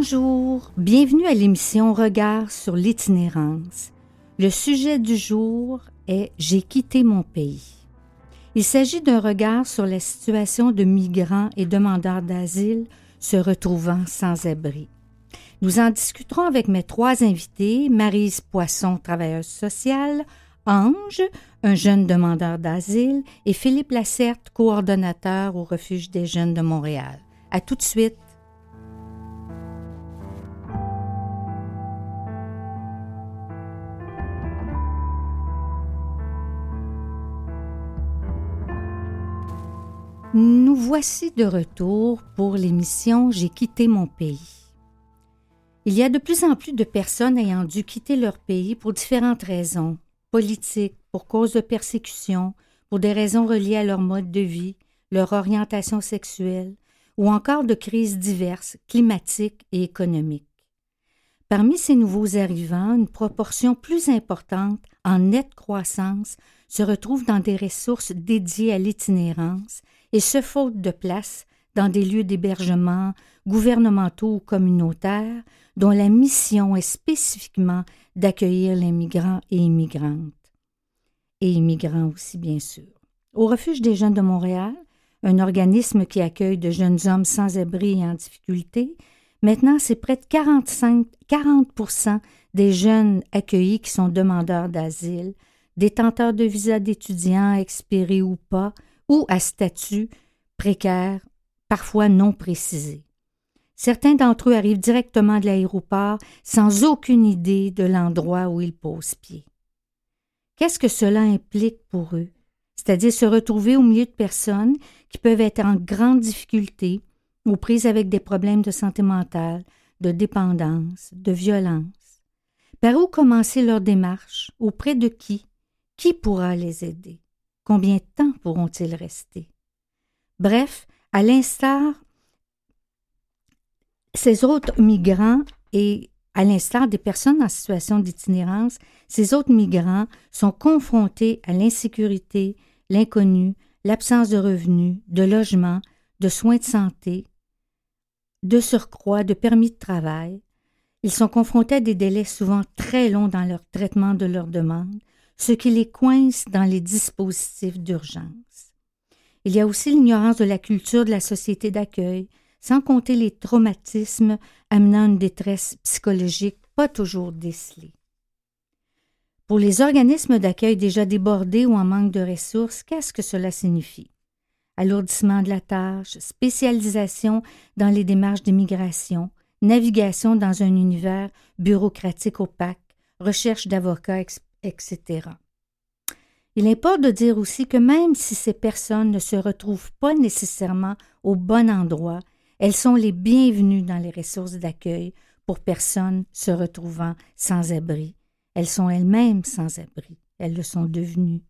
bonjour. Bienvenue à l'émission Regard sur l'itinérance. Le sujet du jour est J'ai quitté mon pays. Il s'agit d'un regard sur la situation de migrants et demandeurs d'asile se retrouvant sans abri. Nous en discuterons avec mes trois invités, Marise Poisson, travailleuse sociale, Ange, un jeune demandeur d'asile, et Philippe Lacerte, coordonnateur au Refuge des jeunes de Montréal. À tout de suite. Nous voici de retour pour l'émission J'ai quitté mon pays. Il y a de plus en plus de personnes ayant dû quitter leur pays pour différentes raisons politiques, pour cause de persécution, pour des raisons reliées à leur mode de vie, leur orientation sexuelle, ou encore de crises diverses, climatiques et économiques. Parmi ces nouveaux arrivants, une proportion plus importante, en nette croissance, se retrouve dans des ressources dédiées à l'itinérance et ce faute de place dans des lieux d'hébergement gouvernementaux ou communautaires dont la mission est spécifiquement d'accueillir les migrants et immigrantes. Et immigrants aussi, bien sûr. Au Refuge des jeunes de Montréal, un organisme qui accueille de jeunes hommes sans abri et en difficulté, maintenant c'est près de 45, 40 des jeunes accueillis qui sont demandeurs d'asile, détenteurs de visas d'étudiants expirés ou pas, ou à statut précaire, parfois non précisé. Certains d'entre eux arrivent directement de l'aéroport sans aucune idée de l'endroit où ils posent pied. Qu'est-ce que cela implique pour eux? C'est-à-dire se retrouver au milieu de personnes qui peuvent être en grande difficulté ou prises avec des problèmes de santé mentale, de dépendance, de violence. Par où commencer leur démarche? Auprès de qui? Qui pourra les aider? Combien de temps pourront-ils rester? Bref, à l'instar ces autres migrants et à l'instar des personnes en situation d'itinérance, ces autres migrants sont confrontés à l'insécurité, l'inconnu, l'absence de revenus, de logement, de soins de santé, de surcroît de permis de travail. Ils sont confrontés à des délais souvent très longs dans leur traitement de leurs demandes, ce qui les coince dans les dispositifs d'urgence. Il y a aussi l'ignorance de la culture de la société d'accueil, sans compter les traumatismes amenant une détresse psychologique pas toujours décelée. Pour les organismes d'accueil déjà débordés ou en manque de ressources, qu'est-ce que cela signifie? Alourdissement de la tâche, spécialisation dans les démarches d'immigration, navigation dans un univers bureaucratique opaque, recherche d'avocats, etc. Il importe de dire aussi que même si ces personnes ne se retrouvent pas nécessairement au bon endroit, elles sont les bienvenues dans les ressources d'accueil pour personnes se retrouvant sans abri. Elles sont elles-mêmes sans abri. Elles le sont devenues.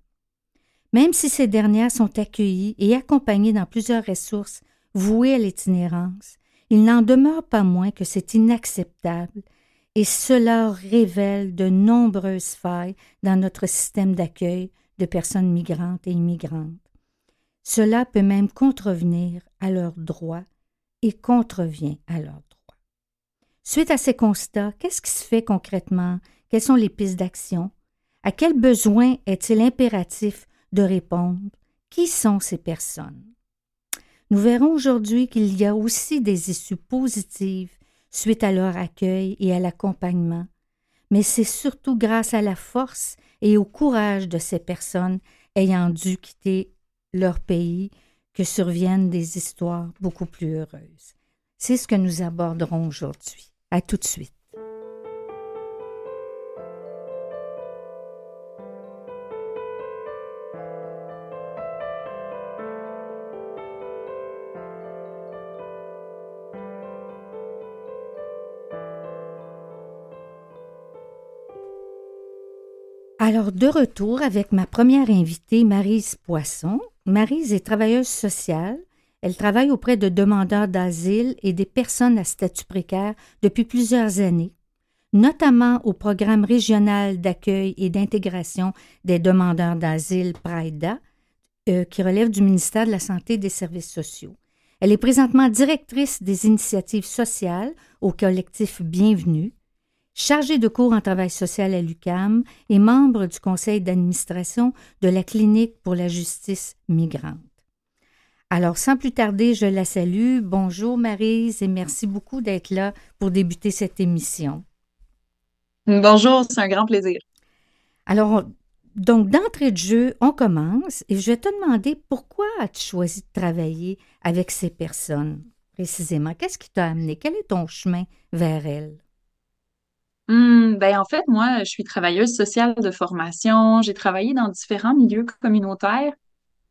Même si ces dernières sont accueillies et accompagnées dans plusieurs ressources vouées à l'itinérance, il n'en demeure pas moins que c'est inacceptable et cela révèle de nombreuses failles dans notre système d'accueil de personnes migrantes et immigrantes. Cela peut même contrevenir à leurs droits et contrevient à leurs droits. Suite à ces constats, qu'est-ce qui se fait concrètement? Quelles sont les pistes d'action? À quels besoins est-il impératif de répondre? Qui sont ces personnes? Nous verrons aujourd'hui qu'il y a aussi des issues positives suite à leur accueil et à l'accompagnement, mais c'est surtout grâce à la force et au courage de ces personnes ayant dû quitter leur pays que surviennent des histoires beaucoup plus heureuses. C'est ce que nous aborderons aujourd'hui. À tout de suite. Alors, de retour avec ma première invitée, Marise Poisson. Marise est travailleuse sociale. Elle travaille auprès de demandeurs d'asile et des personnes à statut précaire depuis plusieurs années, notamment au programme régional d'accueil et d'intégration des demandeurs d'asile PRAIDA, euh, qui relève du ministère de la Santé et des Services sociaux. Elle est présentement directrice des initiatives sociales au collectif Bienvenue, chargée de cours en travail social à l'UCAM et membre du conseil d'administration de la Clinique pour la justice migrante. Alors, sans plus tarder, je la salue. Bonjour Marise et merci beaucoup d'être là pour débuter cette émission. Bonjour, c'est un grand plaisir. Alors, donc, d'entrée de jeu, on commence et je vais te demander pourquoi as-tu choisi de travailler avec ces personnes précisément? Qu'est-ce qui t'a amené? Quel est ton chemin vers elles? Hmm, ben en fait, moi, je suis travailleuse sociale de formation. J'ai travaillé dans différents milieux communautaires.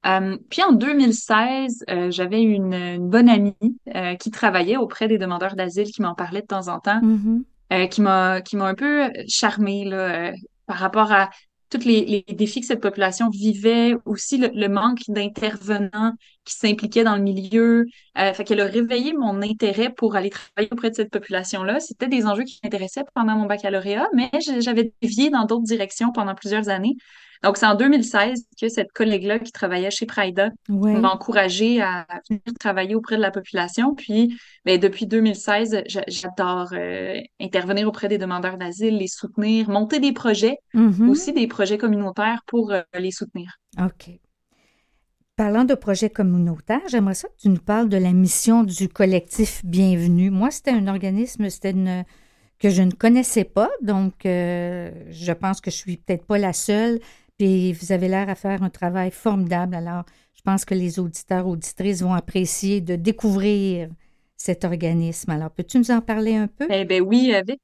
Euh, puis en 2016, euh, j'avais une, bonne amie euh, qui travaillait auprès des demandeurs d'asile qui m'en parlait de temps en temps, mm-hmm. qui m'a qui m'a un peu charmée là, par rapport à tous les, défis que cette population vivait, aussi le, manque d'intervenants qui s'impliquaient dans le milieu. Euh, fait qu'elle a réveillé mon intérêt pour aller travailler auprès de cette population-là. C'était des enjeux qui m'intéressaient pendant mon baccalauréat, mais j'avais dévié dans d'autres directions pendant plusieurs années. Donc, c'est en 2016 que cette collègue-là qui travaillait chez Prida m'a encouragée à venir travailler auprès de la population. Puis, ben, depuis 2016, j'adore euh, intervenir auprès des demandeurs d'asile, les soutenir, monter des projets, mm-hmm. aussi des projets communautaires pour euh, les soutenir. OK. Parlant de projets communautaires, j'aimerais ça que tu nous parles de la mission du collectif Bienvenue. Moi, c'était un organisme, c'était une que je ne connaissais pas, donc euh, je pense que je suis peut-être pas la seule puis vous avez l'air à faire un travail formidable. Alors, je pense que les auditeurs, auditrices vont apprécier de découvrir cet organisme. Alors, peux-tu nous en parler un peu? Eh bien oui, avec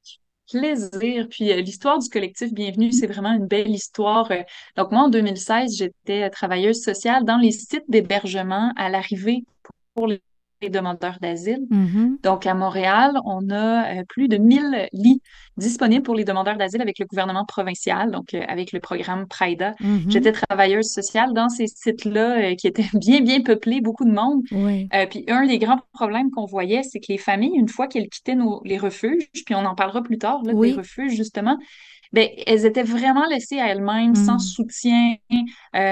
plaisir. Puis euh, l'histoire du collectif Bienvenue, c'est vraiment une belle histoire. Euh, donc moi, en 2016, j'étais travailleuse sociale dans les sites d'hébergement à l'arrivée pour les demandeurs d'asile. Mm-hmm. Donc, à Montréal, on a euh, plus de 1000 lits disponibles pour les demandeurs d'asile avec le gouvernement provincial, donc euh, avec le programme PRIDA. Mm-hmm. J'étais travailleuse sociale dans ces sites-là euh, qui étaient bien, bien peuplés, beaucoup de monde. puis, un des grands problèmes qu'on voyait, c'est que les familles, une fois qu'elles quittaient nos, les refuges, puis on en parlera plus tard, là, des refuges, justement, ben, elles étaient vraiment laissées à elles-mêmes, sans mm. soutien,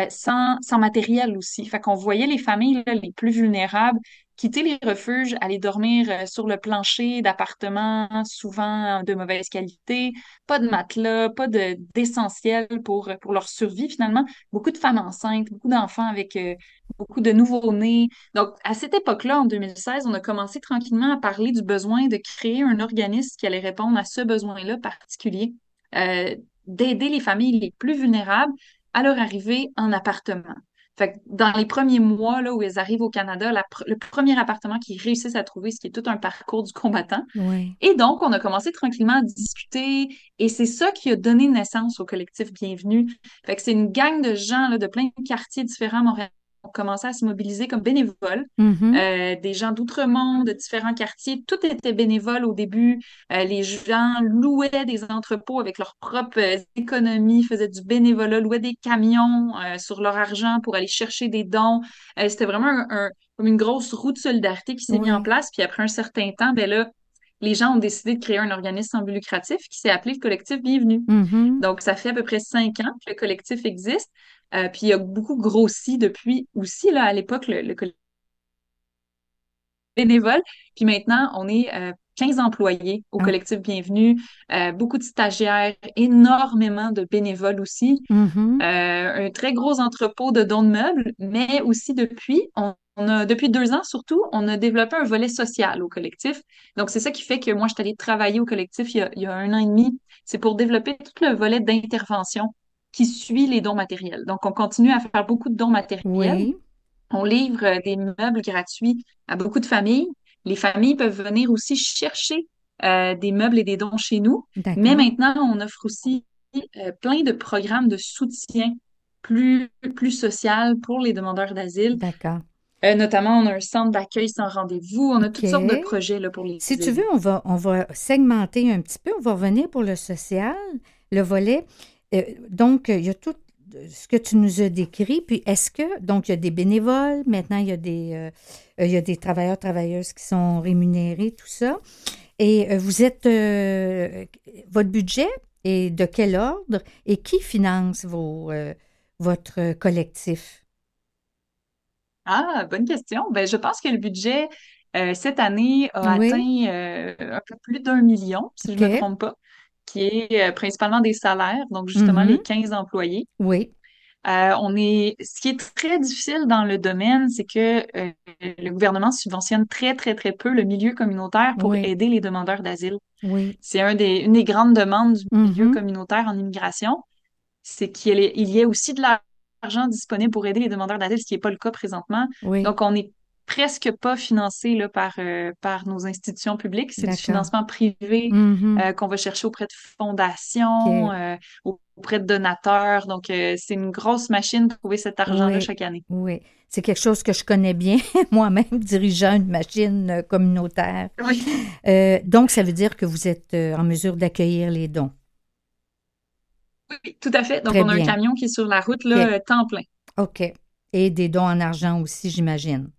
sans, sans matériel aussi. Fait qu'on voyait les familles les plus vulnérables quitter les refuges, aller dormir euh, sur le plancher d'appartements souvent de mauvaise qualité, pas de matelas, pas de d'essentiel pour, pour leur survie finalement. Beaucoup de femmes enceintes, beaucoup d'enfants avec euh, beaucoup de nouveaux-nés. Donc, à cette époque-là, en 2016, on a commencé tranquillement à parler du besoin de créer un organisme qui allait répondre à ce besoin-là particulier, euh, d'aider les familles les plus vulnérables à leur arrivée en appartement. Fait que dans les premiers mois là, où elles arrivent au Canada, le premier appartement qu'ils réussissent à trouver, ce qui est tout un parcours du combattant. Et donc, on a commencé tranquillement à discuter et c'est ça qui a donné naissance au collectif Bienvenue. Fait que c'est une gang de gens là, de plein de quartiers différents à Montréal ont commencé à se mobiliser comme bénévoles. Mm-hmm. Euh, des gens d'outre-monde, de différents quartiers. Tout était bénévole au début. Euh, les gens louaient des entrepôts avec leurs propres euh, économies, faisaient du bénévolat, louaient des camions sur leur argent pour aller chercher des dons. C'était vraiment comme une grosse roue de solidarité qui s'est mise en place. Puis après un certain temps, ben là, les gens ont décidé de créer un organisme sans but lucratif qui s'est appelé le collectif Bienvenue. Mm-hmm. Donc, ça fait à peu près cinq ans que le collectif existe. Euh, puis il a beaucoup grossi depuis aussi, là, à l'époque, le, collectif bénévole. Puis maintenant, on est 15 euh, employés au ah. collectif Bienvenue, euh, beaucoup de stagiaires, énormément de bénévoles aussi, mm-hmm. un très gros entrepôt de dons de meubles, mais aussi depuis, on, a, depuis deux ans surtout, on a développé un volet social au collectif. Donc, c'est ça qui fait que moi, je suis allée travailler au collectif il y a, il y a un an et demi. C'est pour développer tout le volet d'intervention qui suit les dons matériels. Donc, on continue à faire beaucoup de dons matériels. On livre euh, des meubles gratuits à beaucoup de familles. Les familles peuvent venir aussi chercher euh, des meubles et des dons chez nous. Mais maintenant, on offre aussi euh, plein de programmes de soutien plus, plus social pour les demandeurs d'asile. D'accord. Notamment, on a un centre d'accueil sans rendez-vous. On a toutes sortes de projets là, pour les Si tu veux, on va, on va segmenter un petit peu. On va revenir pour le social, le volet. Euh, donc, il y a tout ce que tu nous as décrit. Puis, est-ce que, donc, il y a des bénévoles, maintenant, il y a des, euh, il y a des travailleurs, travailleuses qui sont rémunérés, tout ça. Et euh, vous êtes, votre budget est de quel ordre? Et qui finance vos, votre collectif? Ah, bonne question. Ben, je pense que le budget euh, cette année a Oui, atteint euh, un peu plus d'un million, si je me OK. trompe pas, qui est euh, principalement des salaires, donc justement les Mhm. 15 employés. Oui, on est, ce qui est très difficile dans le domaine, c'est que le gouvernement subventionne très, très, très peu le milieu communautaire pour oui, aider les demandeurs d'asile. oui. C'est un des, une des grandes demandes du milieu Mhm. communautaire en immigration, c'est qu'il y ait, aussi de l'argent disponible pour aider les demandeurs d'asile, ce qui n'est pas le cas présentement. Oui, Donc, on n'est presque pas financé là, par, euh, par nos institutions publiques. C'est du financement privé Mhm. euh, qu'on va chercher auprès de fondations, OK. euh, auprès de donateurs. Donc, c'est une grosse machine de trouver cet argent-là Oui, chaque année. oui. C'est quelque chose que je connais bien, moi-même, dirigeant une machine communautaire. Oui, donc, ça veut dire que vous êtes en mesure d'accueillir les dons. Oui, tout à fait. Donc, Très on a un camion qui est sur la route, là, OK. euh, temps plein. OK. Et des dons en argent aussi, j'imagine.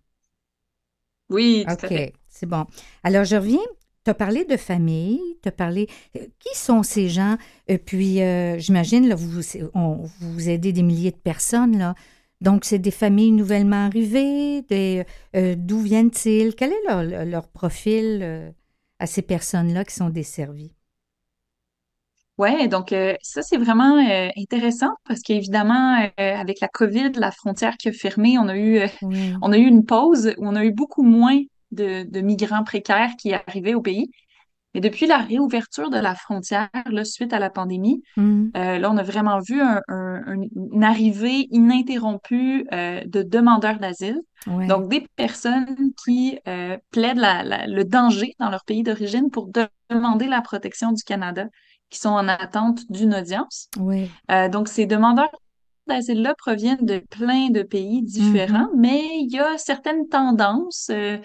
Oui, tout à OK, fait. c'est bon. Alors, je reviens. Tu as parlé de famille, tu as parlé. euh, Qui sont ces gens? Puis, euh, j'imagine, là, vous, c'est- on- vous aidez des milliers de personnes, là. Donc, c'est des familles nouvellement arrivées. Des, euh, d'où viennent-ils? Quel est leur, leur profil euh, à ces personnes-là qui sont desservies? Ouais, donc euh, ça c'est vraiment euh, intéressant parce qu'évidemment euh, avec la COVID, la frontière qui a fermé, on a eu Oui, on a eu une pause où on a eu beaucoup moins de, de migrants précaires qui arrivaient au pays. Et depuis la réouverture de la frontière, là, suite à la pandémie, euh, là on a vraiment vu un- un- un- une arrivée ininterrompue de demandeurs d'asile. Oui, Donc des personnes qui plaident la- la- le danger dans leur pays d'origine pour de- demander la protection du Canada qui sont en attente d'une audience. oui. Euh, donc, ces demandeurs d'asile-là proviennent de plein de pays différents, Mhm. mais il y a certaines tendances. euh,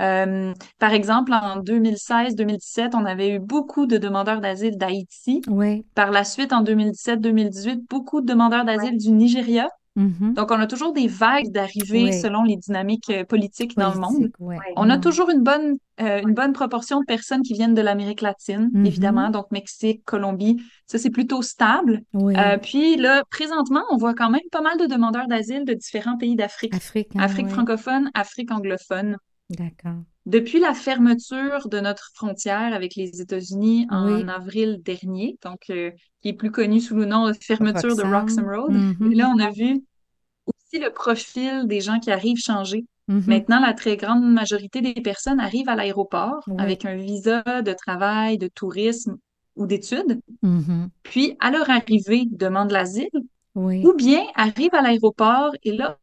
euh, par exemple, en 2016-2017, on avait eu beaucoup de demandeurs d'asile d'Haïti. Oui. Par la suite, en 2017-2018, beaucoup de demandeurs d'asile du Nigeria. Mhm. Donc, on a toujours des vagues d'arrivées Oui. selon les dynamiques euh, politiques dans le monde. Oui. On a Non. toujours une bonne, euh, une bonne proportion de personnes qui viennent de l'Amérique latine, évidemment, Mhm. donc Mexique, Colombie. Ça, c'est plutôt stable. Euh, puis là, présentement, on voit quand même pas mal de demandeurs d'asile de différents pays d'Afrique. Afrique, hein, francophone, Afrique anglophone. D'accord. Depuis la fermeture de notre frontière avec les États-Unis en Oui. avril dernier, donc euh, qui est plus connu sous le nom de fermeture de Roxham. Road, Mhm. là, on a vu aussi le profil des gens qui arrivent changer. Mhm. Maintenant, la très grande majorité des personnes arrivent à l'aéroport Oui. avec un visa de travail, de tourisme ou d'études, Mhm. puis à leur arrivée, demandent l'asile, Oui. ou bien arrivent à l'aéroport et là,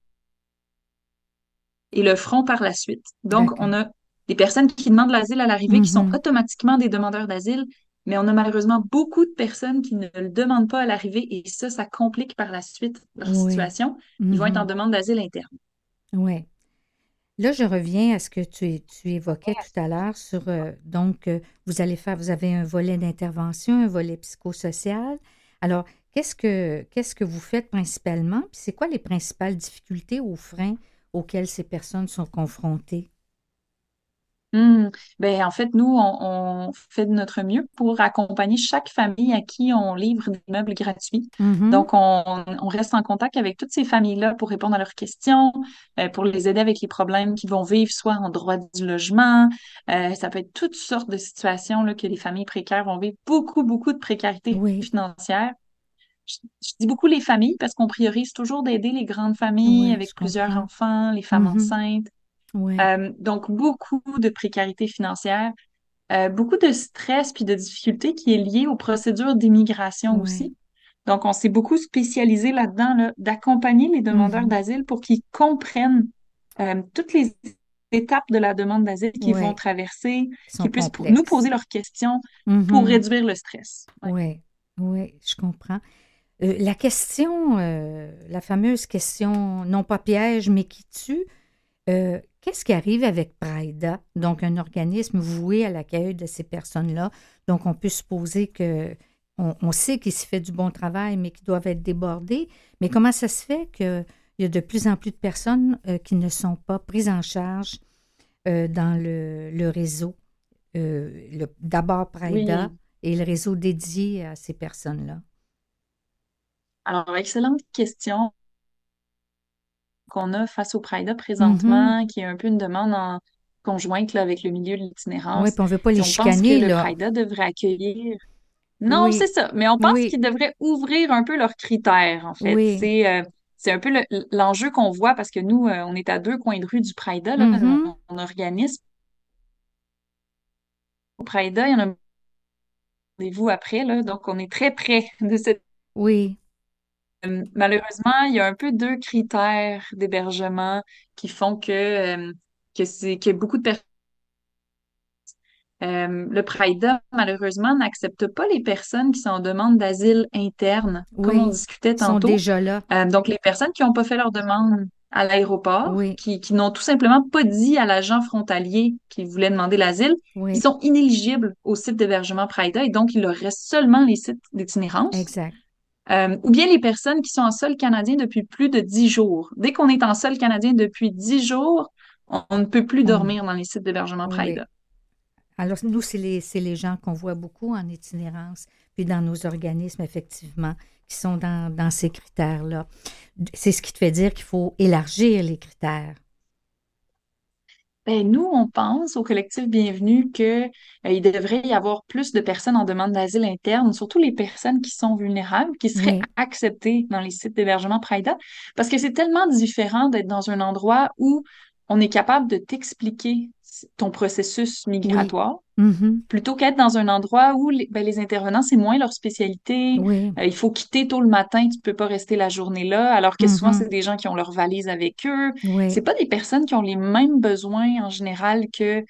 et le feront par la suite. Donc, on a des personnes qui demandent l'asile à l'arrivée qui sont Mhm. automatiquement des demandeurs d'asile, mais on a malheureusement beaucoup de personnes qui ne le demandent pas à l'arrivée et ça, ça complique par la suite leur Oui. situation. Ils vont être en Mhm. demande d'asile interne. Oui. Là, je reviens à ce que tu, tu évoquais tout à l'heure sur, euh, donc, euh, vous allez faire, vous avez un volet d'intervention, un volet psychosocial. Alors, qu'est-ce que, qu'est-ce que vous faites principalement? Puis c'est quoi les principales difficultés ou freins auxquels ces personnes sont confrontées? Hmm. Ben, en fait, nous, on, on fait de notre mieux pour accompagner chaque famille à qui on livre des meubles gratuits. Mhm. Donc, on, on reste en contact avec toutes ces familles-là pour répondre à leurs questions, euh, pour les aider avec les problèmes qu'ils vont vivre, soit en droit du logement. Euh, ça peut être toutes sortes de situations là, que les familles précaires vont vivre. Beaucoup, beaucoup de précarité Oui. financière. Je, je dis beaucoup les familles parce qu'on priorise toujours d'aider les grandes familles Oui, avec plusieurs enfants, les femmes Mhm. enceintes. Euh, donc, beaucoup de précarité financière, euh, beaucoup de stress puis de difficultés qui est lié aux procédures d'immigration aussi. Donc, on s'est beaucoup spécialisé là-dedans, là, d'accompagner les demandeurs Mhm. d'asile pour qu'ils comprennent euh, toutes les étapes de la demande d'asile qu'ils vont traverser, qu'ils puissent pour- nous complexes. poser leurs questions pour Mhm. réduire le stress. Oui. Oui, je comprends. La question, la fameuse question, non pas piège, mais qui tue, euh, qu'est-ce qui arrive avec Praida, donc un organisme voué à l'accueil de ces personnes-là? Donc, on peut supposer que on, on sait qu'il se fait du bon travail, mais qu'ils doivent être débordés. Mais comment ça se fait qu'il y a de plus en plus de personnes euh, qui ne sont pas prises en charge euh, dans le, le réseau? D'abord Praida Oui. et le réseau dédié à ces personnes-là? Alors, excellente question. Qu'on a face au Pride présentement, Mhm. qui est un peu une demande en conjointe là, avec le milieu de Oui, l'itinérance. puis on veut pas les on pense que le là. Pride devrait accueillir. Non, c'est Oui, ça. Mais on pense oui, qu'ils devraient ouvrir un peu leurs critères, en fait. oui. C'est euh, c'est un peu le- l'enjeu qu'on voit parce que nous, euh, on est à deux coins de rue du Pride, là, on, Mhm. on organise au Pride, il y en a un rendez-vous après, là, donc on est très près de cette Oui, Malheureusement, il y a un peu deux critères d'hébergement qui font que, que c'est que beaucoup de personnes. euh, le PRIDA, malheureusement, n'accepte pas les personnes qui sont en demande d'asile interne, comme on oui. discutait Ils sont tantôt. déjà là. Euh, donc, les personnes qui n'ont pas fait leur demande à l'aéroport, Oui, qui, qui n'ont tout simplement pas dit à l'agent frontalier qui voulait demander l'asile, ils oui, sont inéligibles au site d'hébergement PRIDA et donc il leur reste seulement les sites d'itinérance. exact. Euh, ou bien les personnes qui sont en sol canadien depuis plus de dix jours. Dès qu'on est en sol canadien depuis dix jours, on, on ne peut plus On- dormir dans les sites d'hébergement oui. Pride. Alors, nous, c'est les, c'est les gens qu'on voit beaucoup en itinérance, puis dans nos organismes, effectivement, qui sont dans, dans ces critères-là. C'est ce qui te fait dire qu'il faut élargir les critères. Ben, nous, on pense au collectif Bienvenue que, euh, il devrait y avoir plus de personnes en demande d'asile interne, surtout les personnes qui sont vulnérables, qui seraient Oui, acceptées dans les sites d'hébergement Prida, parce que c'est tellement différent d'être dans un endroit où on est capable de t'expliquer ton processus oui, migratoire mhm, plutôt qu'être dans un endroit où les, ben, les intervenants, c'est moins leur spécialité. oui, Euh, il faut quitter tôt le matin, tu peux pas rester la journée là, alors que souvent, mhm, c'est des gens qui ont leur valise avec eux. C'est oui, pas des personnes qui ont les mêmes besoins en général que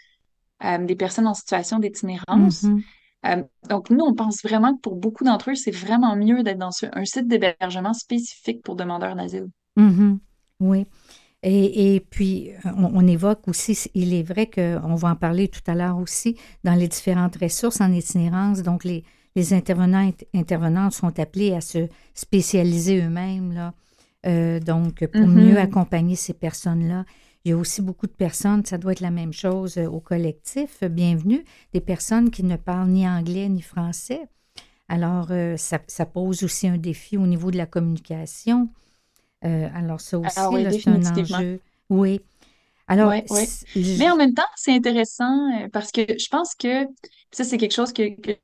euh, des personnes en situation d'itinérance. mhm, Euh, donc, nous, on pense vraiment que pour beaucoup d'entre eux, c'est vraiment mieux d'être dans ce- un site d'hébergement spécifique pour demandeurs d'asile. oui. Et, et puis, on, on évoque aussi, il est vrai qu'on va en parler tout à l'heure aussi, dans les différentes ressources en itinérance. Donc, les, les intervenants et intervenantes sont appelés à se spécialiser eux-mêmes, là. Euh, donc, pour mieux Mhm. accompagner ces personnes-là. Il y a aussi beaucoup de personnes, ça doit être la même chose euh, au collectif, bienvenue, des personnes qui ne parlent ni anglais ni français. Alors, euh, ça, ça pose aussi un défi au niveau de la communication. Euh, alors, ça Ah aussi, oui, c'est un enjeu. Oui. Alors, Mais en même temps, c'est intéressant euh, parce que je pense que ça, c'est quelque chose que, que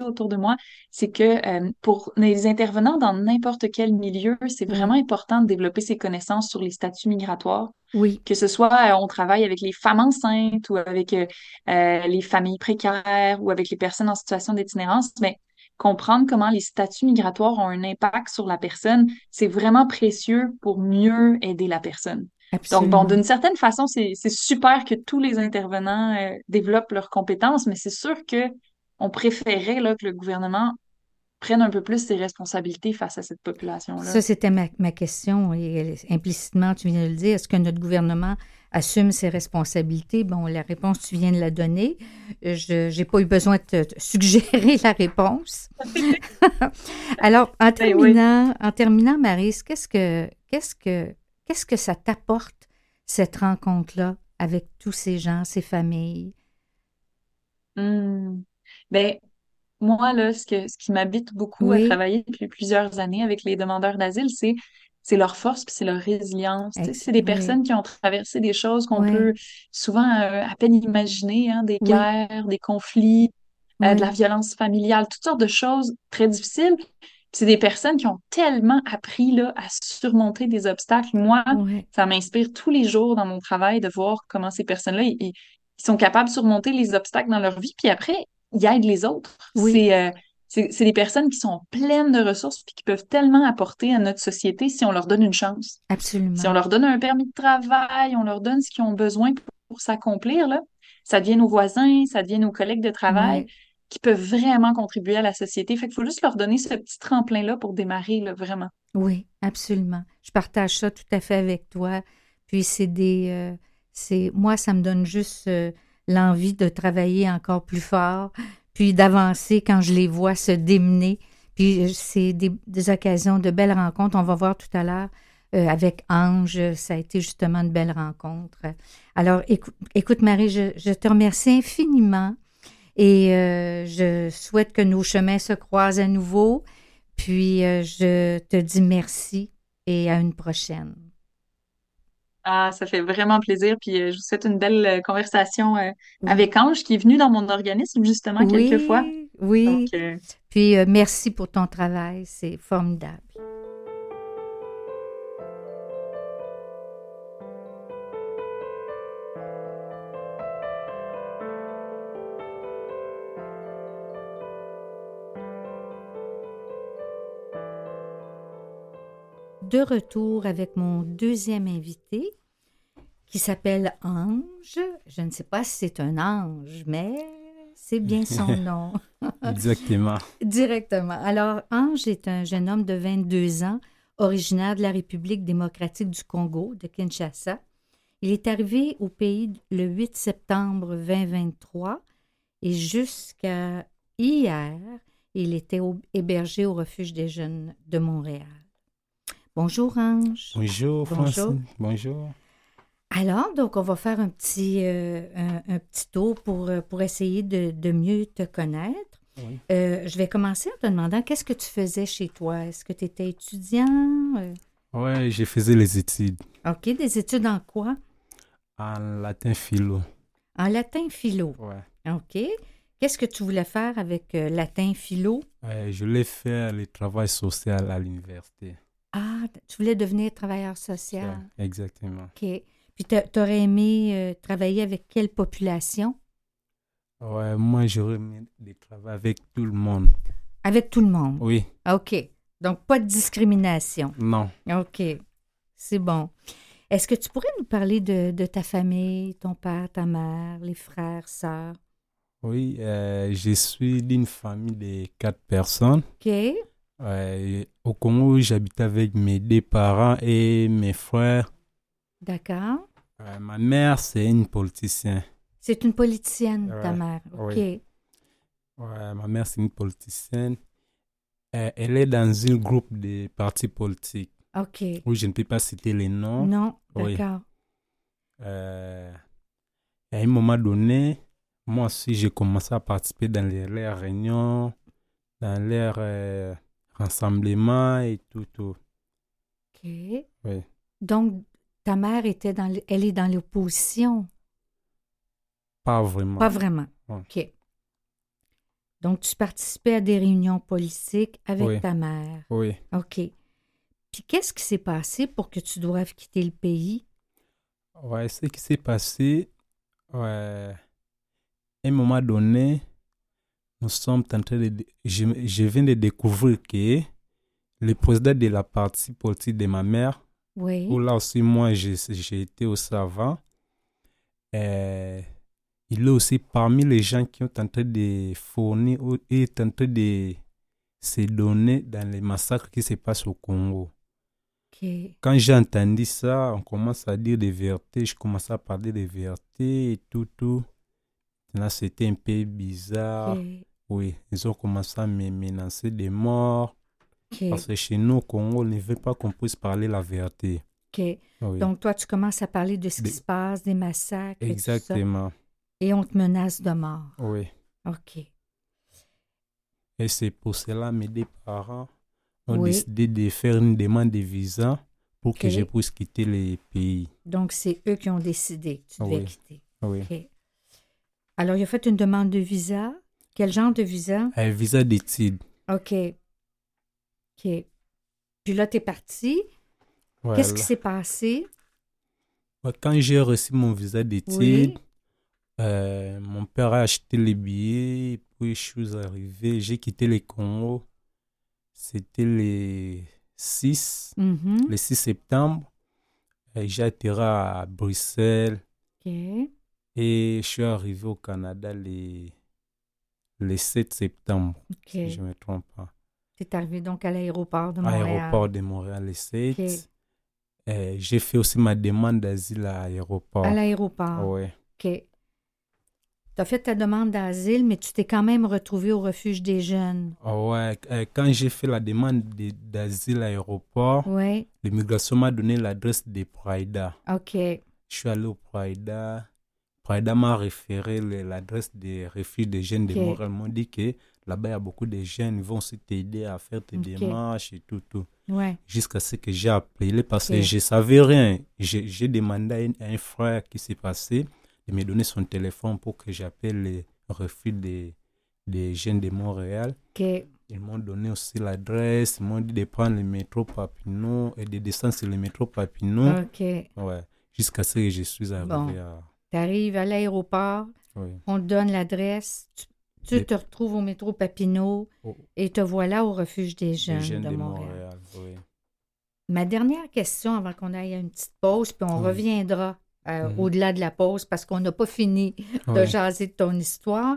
autour de moi, c'est que euh, pour les intervenants dans n'importe quel milieu, c'est vraiment important de développer ses connaissances sur les statuts migratoires, oui, que ce soit euh, on travaille avec les femmes enceintes ou avec euh, les familles précaires ou avec les personnes en situation d'itinérance, mais comprendre comment les statuts migratoires ont un impact sur la personne, c'est vraiment précieux pour mieux aider la personne. Donc, bon, d'une certaine façon, c'est, c'est super que tous les intervenants euh, développent leurs compétences, mais c'est sûr que on préférait là, que le gouvernement prenne un peu plus ses responsabilités face à cette population-là. Ça, c'était ma, ma question et euh, implicitement, tu viens de le dire. Est-ce que notre gouvernement assume ses responsabilités? Bon, la réponse, tu viens de la donner. Euh, Je n'ai pas eu besoin de te, suggérer la réponse. Alors, en Ben oui. terminant, en terminant, Maryse, qu'est-ce que, qu'est-ce que, qu'est-ce que ça t'apporte, cette rencontre-là, avec tous ces gens, ces familles? Hmm. Ben, moi, là, ce que, ce qui m'habite beaucoup à travailler depuis plusieurs années avec les demandeurs d'asile, c'est, c'est leur force puis c'est leur résilience. C'est des oui, personnes qui ont traversé des choses qu'on peut souvent euh, à peine imaginer, hein, des oui, guerres, des conflits, euh, de la violence familiale, toutes sortes de choses très difficiles. Puis c'est des personnes qui ont tellement appris là, à surmonter des obstacles. Moi, ça m'inspire tous les jours dans mon travail de voir comment ces personnes-là, ils, ils sont capables de surmonter les obstacles dans leur vie, puis après, ils aident les autres. oui, C'est euh, c'est c'est des personnes qui sont pleines de ressources puis qui peuvent tellement apporter à notre société si on leur donne une chance. Si on absolument. leur donne un permis de travail, on leur donne ce qu'ils ont besoin pour, pour s'accomplir, là, ça devient nos voisins, ça devient nos collègues de travail Oui. qui peuvent vraiment contribuer à la société. Fait qu'il faut juste leur donner ce petit tremplin-là pour démarrer, là, vraiment. Oui, absolument. Je partage ça tout à fait avec toi. Puis c'est des, euh, c'est, moi, ça me donne juste euh, l'envie de travailler encore plus fort, puis d'avancer quand je les vois se démener. Puis euh, c'est des, occasions de belles rencontres. On va voir tout à l'heure euh, avec Ange. Ça a été justement une belle rencontre. Alors, écoute, Marie, je, te remercie infiniment et euh, je souhaite que nos chemins se croisent à nouveau. Puis, je te dis merci et à une prochaine. Ah, ça fait vraiment plaisir. Puis euh, je vous souhaite une belle euh, conversation euh, avec Ange qui est venu dans mon organisme justement quelques fois. Oui, oui. Donc, euh, Puis merci pour ton travail, c'est formidable. De retour avec mon deuxième invité qui s'appelle Ange. Je ne sais pas si c'est un ange, mais c'est bien son nom. Exactement. Directement. Alors, Ange est un jeune homme de 22 ans, originaire de la République démocratique du Congo, de Kinshasa. Il est arrivé au pays le 8 septembre 2023 et jusqu'à hier, il était au- hébergé au refuge des jeunes de Montréal. Bonjour Ange. Bonjour. Francine. Bonjour. Alors, donc, on va faire un petit, euh, un, un petit tour pour, euh, pour essayer de, de mieux te connaître. Oui. Euh, je vais commencer en te demandant qu'est-ce que tu faisais chez toi? Est-ce que tu étais étudiant? Ouais, j'ai faisais les études OK, des études en quoi? en latin philo. En latin philo. Ouais. OK. Qu'est-ce que tu voulais faire avec euh, latin philo? Je voulais faire le travail social à l'université. Ah, tu voulais devenir travailleur social. Ouais, exactement. OK. Puis tu aurais aimé euh, travailler avec quelle population? Ouais, moi, j'aurais aimé de travailler avec tout le monde. Avec tout le monde? Oui, OK. Donc, pas de discrimination? non. OK. C'est bon. Est-ce que tu pourrais nous parler de, de ta famille, ton père, ta mère, les frères, sœurs? Oui, euh, je suis d'une famille de quatre personnes. OK. Ouais, au Congo, j'habite avec mes deux parents et mes frères. D'accord. Ouais, ma mère, c'est une politicienne. C'est une politicienne, ta mère. OK. oui. Ouais, ma mère, c'est une politicienne. Euh, elle est dans un groupe de partis politiques OK. où je ne peux pas citer les noms. Non, Oui. d'accord. Euh, à un moment donné, moi aussi, j'ai commencé à participer dans les, leurs réunions, dans leurs euh, rassemblements et tout. tout. OK. Oui. Donc, ta mère était dans, elle est dans l'opposition? Pas vraiment. Pas vraiment. Ouais. OK. Donc, tu participais à des réunions politiques avec Oui. ta mère? Oui. OK. Puis, qu'est-ce qui s'est passé pour que tu doives quitter le pays? Ouais, ce qui s'est passé, ouais, à un moment donné, nous sommes en train de. Je, je viens de découvrir que le président de la partie politique de ma mère, Oui. où là aussi, moi, j'ai été au savant, euh, il est aussi parmi les gens qui ont tenté de fournir en train de se donner dans les massacres qui se passent au Congo. Quand j'ai entendu ça, on commence à dire des vérités, je commence à parler des vérités et tout, tout. Là, c'était un peu bizarre. OK. Oui, ils ont commencé à me menacer de mort. Parce que chez nous, au Congo, on ne veut pas qu'on puisse parler la vérité. OK. Oui, Donc, toi, tu commences à parler de ce qui se passe, des massacres, et tout ça, exactement. et on te menace de mort. Oui. OK. Et c'est pour cela que mes deux parents ont Oui. décidé de faire une demande de visa pour que je puisse quitter le pays. Donc, c'est eux qui ont décidé que tu devais Oui. quitter. Oui. Alors, il a fait une demande de visa. Quel genre de visa? Un visa d'études. OK. OK. Puis là, tu es parti. Voilà. Qu'est-ce qui s'est passé? Quand j'ai reçu mon visa d'études, Oui. euh, mon père a acheté les billets, puis je suis arrivé, j'ai quitté le Congo. C'était le 6, Mhm. le 6 septembre. Et J'ai atterri à Bruxelles OK. et je suis arrivé au Canada le, le 7 septembre, si je ne me trompe pas. Tu es arrivé donc à l'aéroport de Montréal. l'aéroport de Montréal le 7. OK. Et J'ai fait aussi ma demande d'asile à l'aéroport. À l'aéroport. Ouais. OK. Tu as fait ta demande d'asile, mais tu t'es quand même retrouvé au refuge des jeunes. Ah ouais, euh, quand j'ai fait la demande de- d'asile à l'aéroport, Oui. l'immigration m'a donné l'adresse de Praïda. OK. Je suis allé au Praïda. Praïda m'a référé l'adresse des refuges des jeunes de. Montréal. Ils m'ont dit que là-bas, il y a beaucoup de jeunes. Ils vont aussi t'aider à faire tes démarches et tout, tout. Ouais. jusqu'à ce que j'ai appelé parce que je savais rien. J'ai demandé à un, frère qui s'est passé de me donner son téléphone pour que j'appelle le refuge des, des jeunes de Montréal. Ils m'ont donné aussi l'adresse, ils m'ont dit de prendre le métro Papineau et de descendre sur le métro Papineau. Ouais. Jusqu'à ce que je suis arrivé Bon. à. Tu arrives à l'aéroport, Oui. on te donne l'adresse, tu, tu Des- te retrouves au métro Papineau Au- et te voilà au refuge des jeunes, jeunes de, Montréal. Montréal. oui. Ma dernière question avant qu'on aille à une petite pause, puis on Oui. reviendra euh, Mhm. au-delà de la pause parce qu'on n'a pas fini de jaser de ton histoire.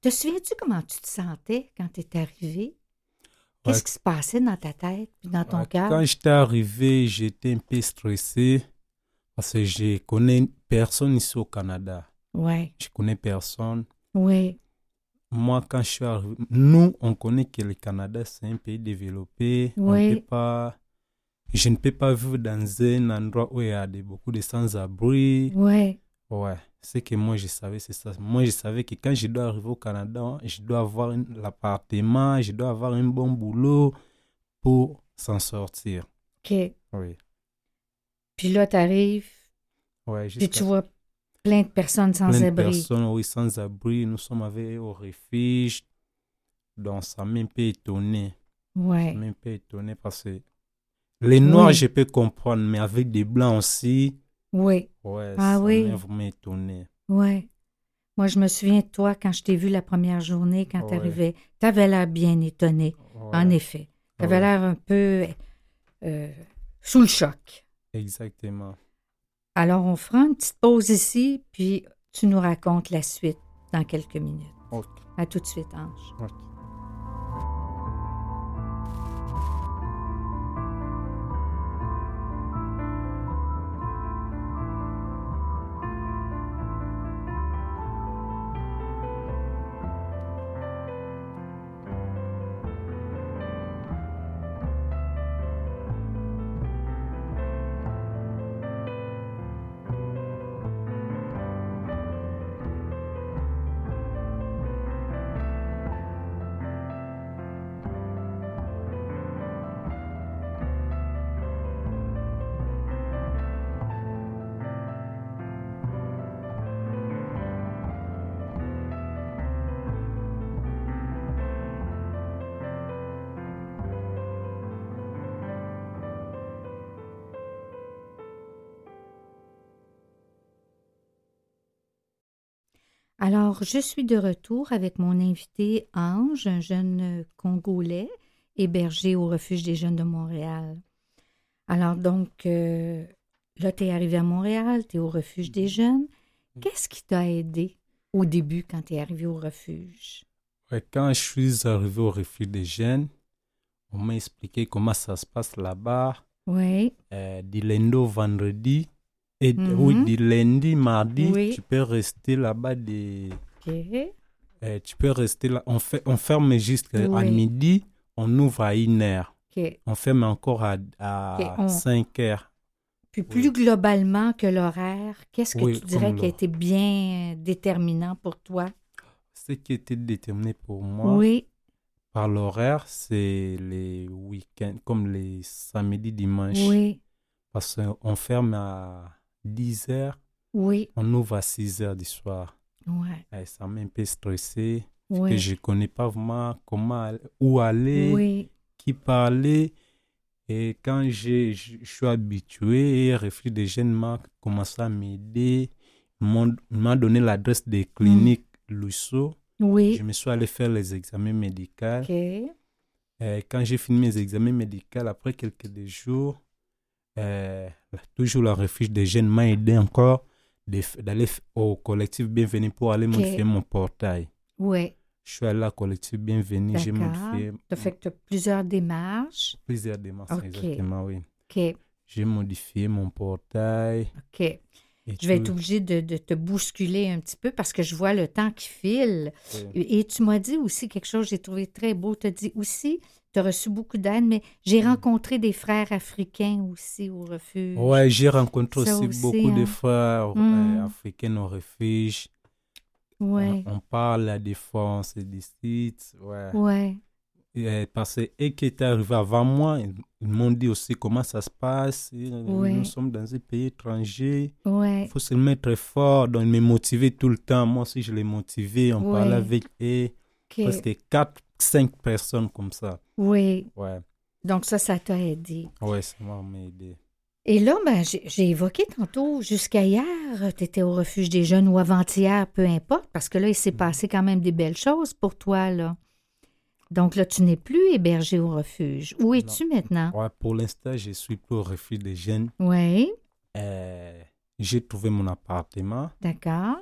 Te souviens-tu comment tu te sentais quand tu es arrivé? Qu'est-ce Ouais. qui se passait dans ta tête puis dans ton Ouais, cœur? Quand j'étais arrivé, j'étais un peu stressé parce que je connais personne ici au Canada. Oui, Je connais personne. oui, Moi, quand je suis arrivé, nous, on connaît que le Canada, c'est un pays développé. On Oui. peut pas, je ne peux pas vivre dans un endroit où il y a beaucoup de sans-abri. oui. Ouais, ce que moi, je savais, c'est ça. Moi, je savais que quand je dois arriver au Canada, je dois avoir l'appartement, je dois avoir un bon boulot pour s'en sortir. OK. Oui. Puis là, tu arrives, Ouais, puis tu vois plein de personnes sans plein de abri. personnes, oui, sans abri. Nous sommes avec au refuge. Donc, ça m'a un peu étonné. Oui, Ça m'a un peu étonné parce que les noirs, Oui. je peux comprendre, mais avec des blancs aussi, oui, ouais, Ah ça oui. m'a vraiment étonné. oui. Moi, je me souviens de toi quand je t'ai vu la première journée, quand tu Ouais. arrivais. Tu avais l'air bien étonné, en Ouais, effet. Tu avais ouais, l'air un peu euh, sous le choc. Exactement. Alors, on fera une petite pause ici, puis tu nous racontes la suite dans quelques minutes. Ok, À tout de suite, Ange. Alors, je suis de retour avec mon invité Ange, un jeune Congolais hébergé au refuge des jeunes de Montréal. Alors, donc, euh, là, tu es arrivé à Montréal, tu es au refuge des jeunes. Qu'est-ce qui t'a aidé au début quand tu es arrivé au refuge? Ouais, quand je suis arrivé au refuge des jeunes, on m'a expliqué comment ça se passe là-bas. Oui, Euh, du lundi au vendredi. Et Mhm. oui, du lundi, mardi, Oui. tu peux rester là-bas. Des, euh, tu peux rester là. On, fait, on ferme jusqu'à Oui. midi, on ouvre à une heure. OK. On ferme encore à, à Ok, on- 5 heures. Puis plus globalement que l'horaire, qu'est-ce que Oui, tu dirais qui a été bien euh, déterminant pour toi? Ce qui était déterminé pour moi Oui, par l'horaire, c'est les week-ends, comme les samedis, dimanches. oui, Parce qu'on ferme à 10 heures, oui, on ouvre à 6 heures du soir. ouais, Et ça m'a un peu stressé. que oui, je ne connais pas vraiment comment, où aller, oui, qui parler. Et quand j'ai- je je suis habitué, et Refuge des jeunes m'a commencé à m'aider. M'ont donné l'adresse des cliniques Lusso. oui. Je me suis allé faire les examens médicaux. Et quand j'ai fini mes examens médicaux, après quelques jours, euh, toujours le refuge des jeunes m'a aidé encore d'aller au collectif Bienvenue pour aller modifier mon portail. Oui, Je suis allé au collectif Bienvenue, j'ai modifié Tu as fait plusieurs démarches. plusieurs démarches. Exactement, oui. OK, J'ai modifié mon portail. OK. et Je vais tout. être obligée de, de te bousculer un petit peu parce que je vois le temps qui file. Et tu m'as dit aussi quelque chose que j'ai trouvé très beau. Tu as dit aussi, tu as reçu beaucoup d'aide, mais j'ai rencontré des frères africains aussi au refuge. Ouais, j'ai rencontré aussi, aussi, beaucoup de hein. frères euh, Mm. africains au refuge. Ouais, On, on parle à des fois, on se discute. Ouais. ouais. euh, parce qu'eux qui étaient arrivés avant moi, ils m'ont dit aussi comment ça se passe. Et, euh, Ouais. Nous sommes dans un pays étranger. Ouais. Il faut se mettre fort. Donc, ils me motivaient tout le temps. Moi aussi, je les motivais. On parlait avec eux. OK. Presque 4, 5 personnes comme ça. Oui. Ouais, Donc ça, ça t'a aidé. ouais ça m'a aidé. Et là, ben, j'ai j'ai évoqué tantôt, jusqu'à hier, tu étais au refuge des jeunes ou avant-hier, peu importe, parce que là, il s'est passé quand même des belles choses pour toi, là. Donc là, tu n'es plus hébergé au refuge. Où es-tu maintenant? Ouais, pour l'instant, je suis plus au refuge des jeunes. Oui, Euh, J'ai trouvé mon appartement. d'accord.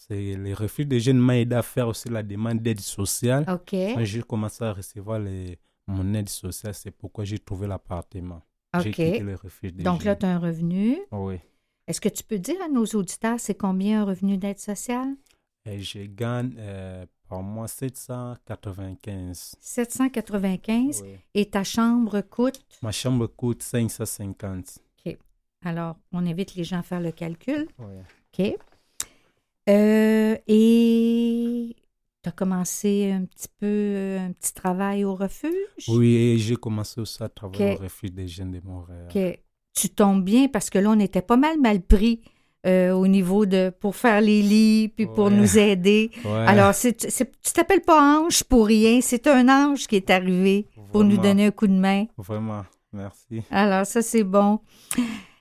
C'est le refuge des jeunes m'a aidé à faire aussi la demande d'aide sociale. OK. Quand j'ai commencé à recevoir les, mon aide sociale, c'est pourquoi j'ai trouvé l'appartement. J'ai OK. quitté le refuge des Donc là, tu as un revenu. Oui. Est-ce que tu peux dire à nos auditeurs, c'est combien un revenu d'aide sociale? Et je gagne euh, par mois 795. 795 Oui. et ta chambre coûte? Ma chambre coûte 550. Alors, on invite les gens à faire le calcul. Oui. OK. Euh, et tu as commencé un petit peu euh, un petit travail au refuge? Oui, et j'ai commencé aussi à travailler au refuge des jeunes de Montréal. OK. Tu tombes bien parce que là, on était pas mal mal pris euh, au niveau de pour faire les lits puis pour nous aider. Ouais, Alors, c'est, tu t'appelles pas Ange pour rien. C'est un ange qui est arrivé pour nous donner un coup de main. Vraiment, merci. Alors, ça, c'est bon.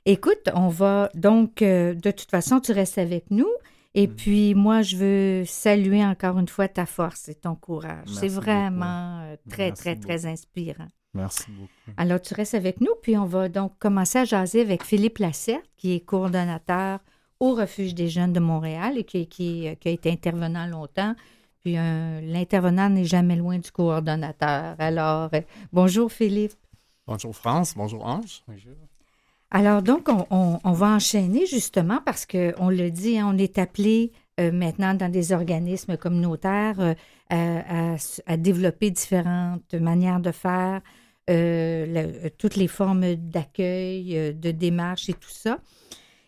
Écoute, on va donc, euh, de toute façon, tu restes avec nous. Et Mm. puis, moi, je veux saluer encore une fois ta force et ton courage. C'est vraiment euh, très, Merci très, beaucoup. très inspirant. Merci beaucoup. Alors, tu restes avec nous, puis on va donc commencer à jaser avec Philippe Lassette, qui est coordonnateur au Refuge des jeunes de Montréal et qui, qui, qui a été intervenant longtemps. Puis, euh, l'intervenant n'est jamais loin du coordonnateur. Alors, euh, bonjour Philippe. Bonjour France, bonjour Ange. Alors donc, on, va enchaîner justement parce que on le dit, hein, on est appelé euh, maintenant dans des organismes communautaires euh, à, développer différentes manières de faire, euh, toutes les formes d'accueil, de démarche et tout ça.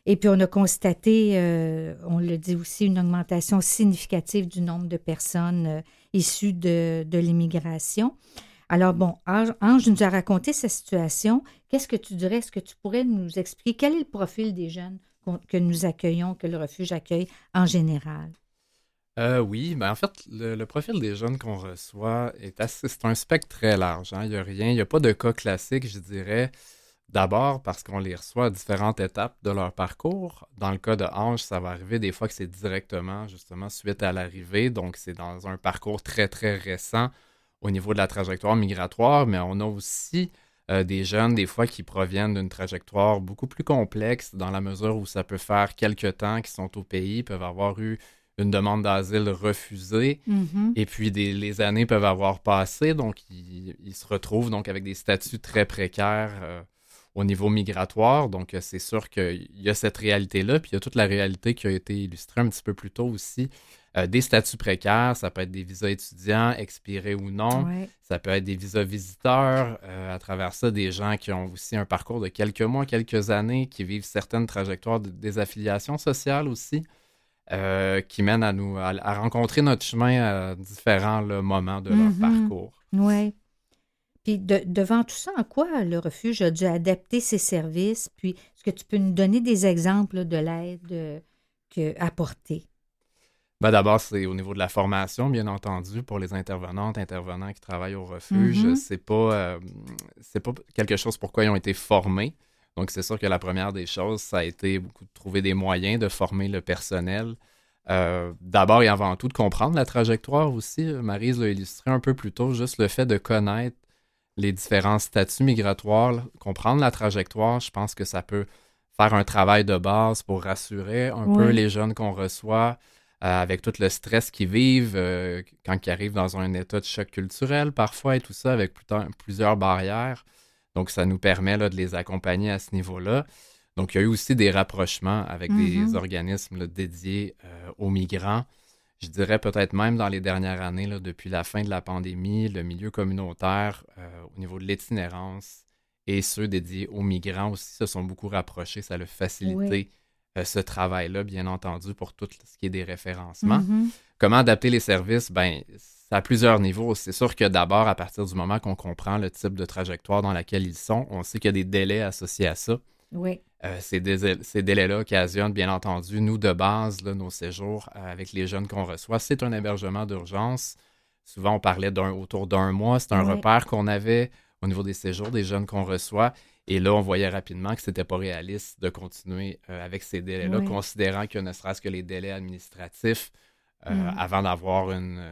Et puis on a constaté, on le dit aussi, une augmentation significative du nombre de personnes issues de l'immigration. Alors bon, Ange, nous a raconté sa situation. Qu'est-ce que tu dirais? Est-ce que tu pourrais nous expliquer quel est le profil des jeunes que nous accueillons, que le refuge accueille en général? Euh, oui, ben en fait, le, le profil des jeunes qu'on reçoit est assez. C'est un spectre très large. hein. Il n'y a rien, il n'y a pas de cas classique, je dirais. D'abord parce qu'on les reçoit à différentes étapes de leur parcours. Dans le cas de Ange, ça va arriver des fois que c'est directement, justement, suite à l'arrivée. Donc, c'est dans un parcours très, très récent au niveau de la trajectoire migratoire. Mais on a aussi euh, des jeunes, des fois, qui proviennent d'une trajectoire beaucoup plus complexe, dans la mesure où ça peut faire quelques temps qu'ils sont au pays, peuvent avoir eu une demande d'asile refusée. Mhm. Et puis des, les années peuvent avoir passé, donc ils, ils se retrouvent donc avec des statuts très précaires euh, au niveau migratoire. Donc euh, c'est sûr qu'il y a cette réalité-là, puis il y a toute la réalité qui a été illustrée un petit peu plus tôt aussi. Euh, des statuts précaires, ça peut être des visas étudiants, expirés ou non. Ouais. Ça peut être des visas visiteurs. euh, à travers ça, des gens qui ont aussi un parcours de quelques mois, quelques années, qui vivent certaines trajectoires de désaffiliation sociale aussi, euh, qui mènent à nous à, à rencontrer notre chemin à différents moments de leur Mhm. parcours. Oui. Puis de- devant tout ça, en quoi le refuge a dû adapter ses services? Puis est-ce que tu peux nous donner des exemples de l'aide que, apportée? Ben, D'abord, c'est au niveau de la formation, bien entendu, pour les intervenantes, intervenants qui travaillent au refuge. Mhm. C'est pas, euh, c'est pas quelque chose pour quoi ils ont été formés. Donc, c'est sûr que la première des choses, ça a été beaucoup de trouver des moyens de former le personnel. Euh, D'abord et avant tout, de comprendre la trajectoire aussi. Marise l'a illustré un peu plus tôt, juste le fait de connaître les différents statuts migratoires, comprendre la trajectoire, je pense que ça peut faire un travail de base pour rassurer un peu les jeunes qu'on reçoit avec tout le stress qu'ils vivent euh, quand ils arrivent dans un état de choc culturel parfois et tout ça avec plusieurs barrières. Donc, ça nous permet là, de les accompagner à ce niveau-là. Donc, il y a eu aussi des rapprochements avec des organismes là, dédiés euh, aux migrants. Je dirais peut-être même dans les dernières années, là, depuis la fin de la pandémie, le milieu communautaire euh, au niveau de l'itinérance et ceux dédiés aux migrants aussi se sont beaucoup rapprochés. Ça a facilité Oui. Euh, ce travail-là, bien entendu, pour tout ce qui est des référencements. Mhm. Comment adapter les services? Ben, c'est à plusieurs niveaux. C'est sûr que d'abord, à partir du moment qu'on comprend le type de trajectoire dans laquelle ils sont, on sait qu'il y a des délais associés à ça. Oui. Euh, ces, délais-là occasionnent, bien entendu, nous, de base, nos séjours euh, avec les jeunes qu'on reçoit. C'est un hébergement d'urgence. Souvent, on parlait d'un autour d'un mois. C'est un repère qu'on avait au niveau des séjours des jeunes qu'on reçoit. Et là, on voyait rapidement que ce n'était pas réaliste de continuer euh, avec ces délais-là, considérant que ne serait-ce que les délais administratifs, mm. avant d'avoir une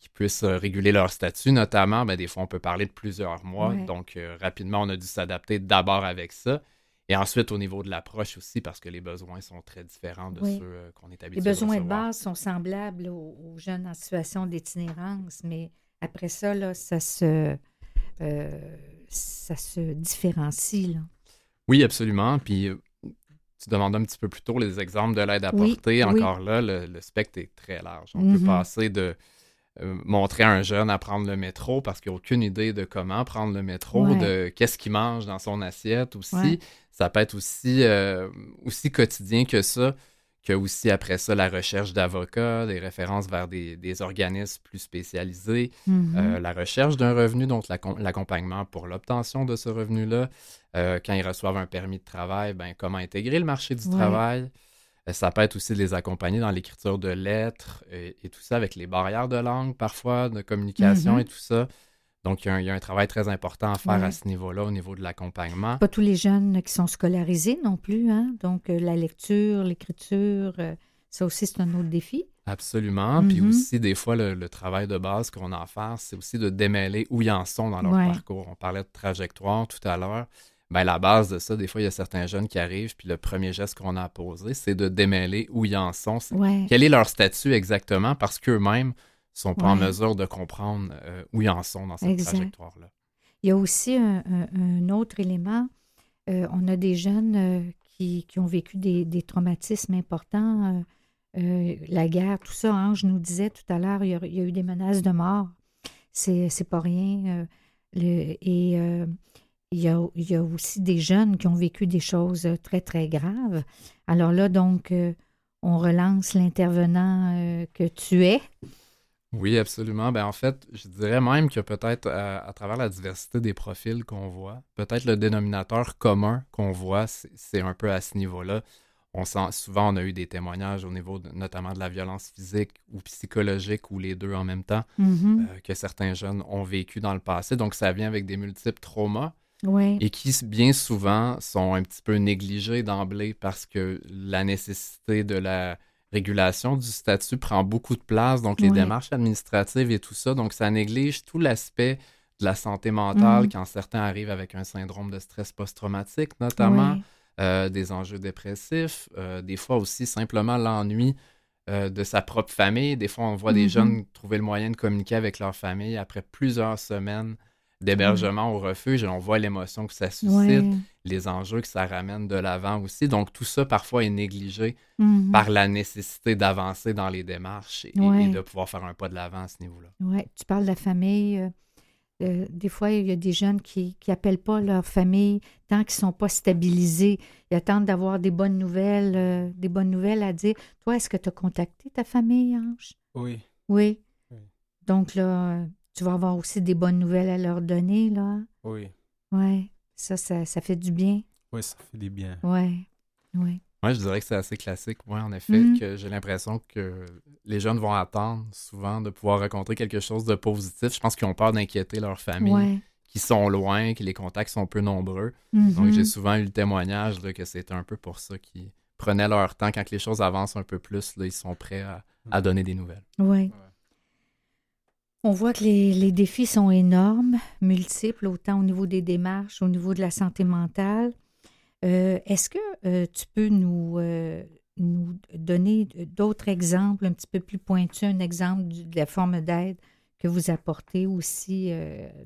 qui puissent réguler leur statut, notamment, ben, des fois, on peut parler de plusieurs mois. Donc, rapidement, on a dû s'adapter d'abord avec ça. Et ensuite, au niveau de l'approche aussi, parce que les besoins sont très différents de ceux euh, qu'on est habitué Les besoins de base sont semblables aux, jeunes en situation d'itinérance, mais après ça, là, ça, se, euh, ça se différencie. Là. Oui, absolument. Puis euh, tu demandais un petit peu plus tôt les exemples de l'aide apportée. Encore là, le, spectre est très large. On peut mm-hmm. passer de montrer à un jeune à prendre le métro parce qu'il n'a aucune idée de comment prendre le métro, de qu'est-ce qu'il mange dans son assiette aussi ça peut être aussi, euh, aussi quotidien que ça, que aussi après ça la recherche d'avocats, des références vers des, organismes plus spécialisés, mm-hmm. euh, la recherche d'un revenu, donc l'accompagnement pour l'obtention de ce revenu-là. Euh, quand ils reçoivent un permis de travail, ben, comment intégrer le marché du travail. Ça peut être aussi de les accompagner dans l'écriture de lettres et, tout ça avec les barrières de langue parfois, de communication mm-hmm. et tout ça. Donc, il y, a un, travail très important à faire à ce niveau-là, au niveau de l'accompagnement. Pas tous les jeunes qui sont scolarisés non plus. Hein? Donc, euh, la lecture, l'écriture, euh, ça aussi, c'est un autre défi. Absolument. Puis mm-hmm. aussi, des fois, le, travail de base qu'on a à faire, c'est aussi de démêler où ils en sont dans leur parcours. On parlait de trajectoire tout à l'heure. Bien, la base de ça, des fois, il y a certains jeunes qui arrivent, puis le premier geste qu'on a à poser, c'est de démêler où ils en sont. Quel est leur statut exactement, parce qu'eux-mêmes sont pas en mesure de comprendre euh, où ils en sont dans cette trajectoire-là. Il y a aussi un, autre élément. Euh, on a des jeunes euh, qui, ont vécu des, traumatismes importants, la guerre, tout ça. Ange nous disait tout à l'heure, il, y a eu des menaces de mort. C'est, pas rien. et il y, a, il y, a, aussi des jeunes qui ont vécu des choses très, très graves. Alors là, donc, on relance l'intervenant que tu es. Oui, absolument. Ben, en fait, je dirais même que peut-être à, travers la diversité des profils qu'on voit, peut-être le dénominateur commun qu'on voit, c'est un peu à ce niveau-là. On sent souvent on a eu des témoignages au niveau notamment de la violence physique ou psychologique ou les deux en même temps mm-hmm. euh, que certains jeunes ont vécu dans le passé. Donc ça vient avec des multiples traumas et qui bien souvent sont un petit peu négligés d'emblée parce que la nécessité de la régulation du statut prend beaucoup de place, donc les démarches administratives et tout ça. Donc, ça néglige tout l'aspect de la santé mentale mm. quand certains arrivent avec un syndrome de stress post-traumatique, notamment, euh, des enjeux dépressifs, euh, des fois aussi simplement l'ennui euh, de sa propre famille. Des fois, on voit des mm-hmm. jeunes trouver le moyen de communiquer avec leur famille après plusieurs semaines d'hébergement au refuge et on voit l'émotion que ça suscite, les enjeux que ça ramène de l'avant aussi. Donc tout ça parfois est négligé mm-hmm. par la nécessité d'avancer dans les démarches et, de pouvoir faire un pas de l'avant à ce niveau-là. Oui, tu parles de la famille. Euh, euh, des fois, il y a des jeunes qui n'appellent pas leur famille tant qu'ils ne sont pas stabilisés. Ils attendent d'avoir des bonnes nouvelles, euh, des bonnes nouvelles à dire. Toi, est-ce que tu as contacté ta famille, Ange? Oui. Oui? Donc là, tu vas avoir aussi des bonnes nouvelles à leur donner, là. Oui. Oui. Ça, ça, fait du bien. Oui, ça fait du bien. Oui. Oui. Moi, je dirais que c'est assez classique, oui, en effet, mm. que j'ai l'impression que les jeunes vont attendre souvent de pouvoir rencontrer quelque chose de positif. Je pense qu'ils ont peur d'inquiéter leur famille, qui sont loin, que les contacts sont peu nombreux. Mm-hmm. Donc, j'ai souvent eu le témoignage que c'était un peu pour ça qu'ils prenaient leur temps. Quand les choses avancent un peu plus, là, ils sont prêts à, mm. donner des nouvelles. Oui. On voit que les, défis sont énormes, multiples, autant au niveau des démarches, au niveau de la santé mentale. Euh, est-ce que euh, tu peux nous, euh, nous donner d'autres exemples un petit peu plus pointus, un exemple de la forme d'aide que vous apportez aussi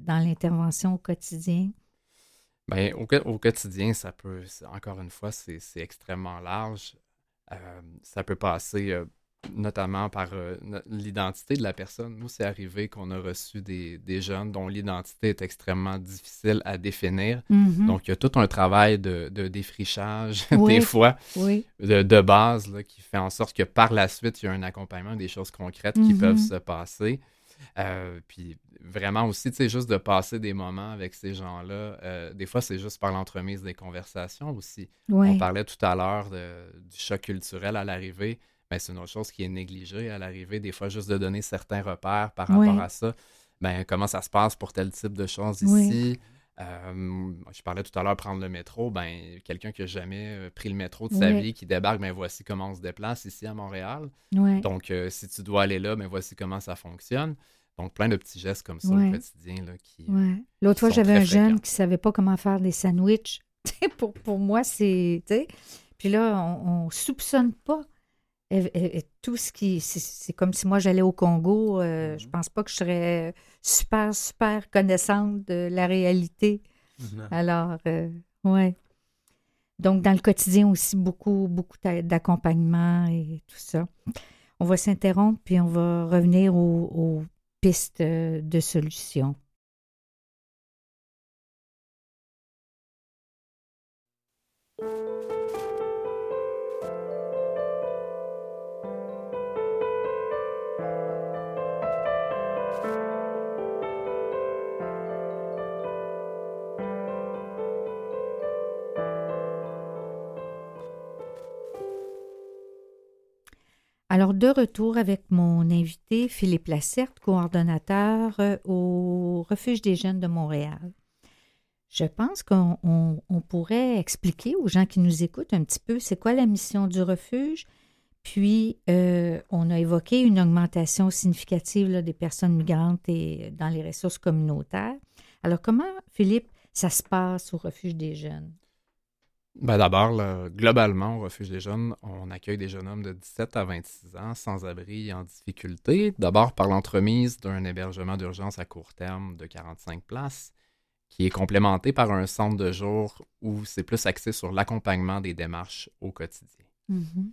dans l'intervention au quotidien? Bien, au, au, quotidien, ça peut, encore une fois, c'est extrêmement large. ça peut passer notamment par euh, l'identité de la personne. Nous, c'est arrivé qu'on a reçu des, des jeunes dont l'identité est extrêmement difficile à définir. Mhm. Donc, il y a tout un travail de, de défrichage, Oui. des fois, oui. de, de base, là, qui fait en sorte que par la suite, il y a un accompagnement, des choses concrètes qui Mhm. peuvent se passer. Euh, puis vraiment aussi, tu sais, juste de passer des moments avec ces gens-là. euh, des fois, c'est juste par l'entremise des conversations aussi. Oui. On parlait tout à l'heure du choc culturel à l'arrivée. Ben, c'est une autre chose qui est négligée à l'arrivée. Des fois, juste de donner certains repères par Oui. rapport à ça. Ben, comment ça se passe pour tel type de choses Oui. ici? Euh, je parlais tout à l'heure prendre le métro. Ben, quelqu'un qui n'a jamais euh, pris le métro de sa Oui. vie, qui débarque, ben voici comment on se déplace ici à Montréal. Oui. Donc, euh, si tu dois aller là, ben voici comment ça fonctionne. Donc, plein de petits gestes comme ça au quotidien là, qui. L'autre fois, j'avais un jeune qui savait pas comment faire des sandwichs. Pour, pour moi, c'est. Puis là, on, on soupçonne pas. Et- et- et tout ce qui. C'est comme si moi, j'allais au Congo. euh, Mhm. Je pense pas que je serais super, super connaissante de la réalité. Alors, euh, ouais. Donc, dans le quotidien aussi, beaucoup, beaucoup d'a- d'accompagnement et tout ça. On va s'interrompre, puis on va revenir aux, aux pistes de solutions. Alors, de retour avec mon invité, Philippe Lacerte, coordonnateur euh, au Refuge des jeunes de Montréal. Je pense qu'on on- on pourrait expliquer aux gens qui nous écoutent un petit peu c'est quoi la mission du refuge. Puis, euh, on a évoqué une augmentation significative des personnes migrantes et dans les ressources communautaires. Alors, comment, Philippe, ça se passe au Refuge des jeunes? Ben d'abord, globalement, au Refuge des jeunes, on accueille des jeunes hommes de 17 à 26 ans, sans abri et en difficulté. D'abord par l'entremise d'un hébergement d'urgence à court terme de 45 places, qui est complémenté par un centre de jour où c'est plus axé sur l'accompagnement des démarches au quotidien. Mhm.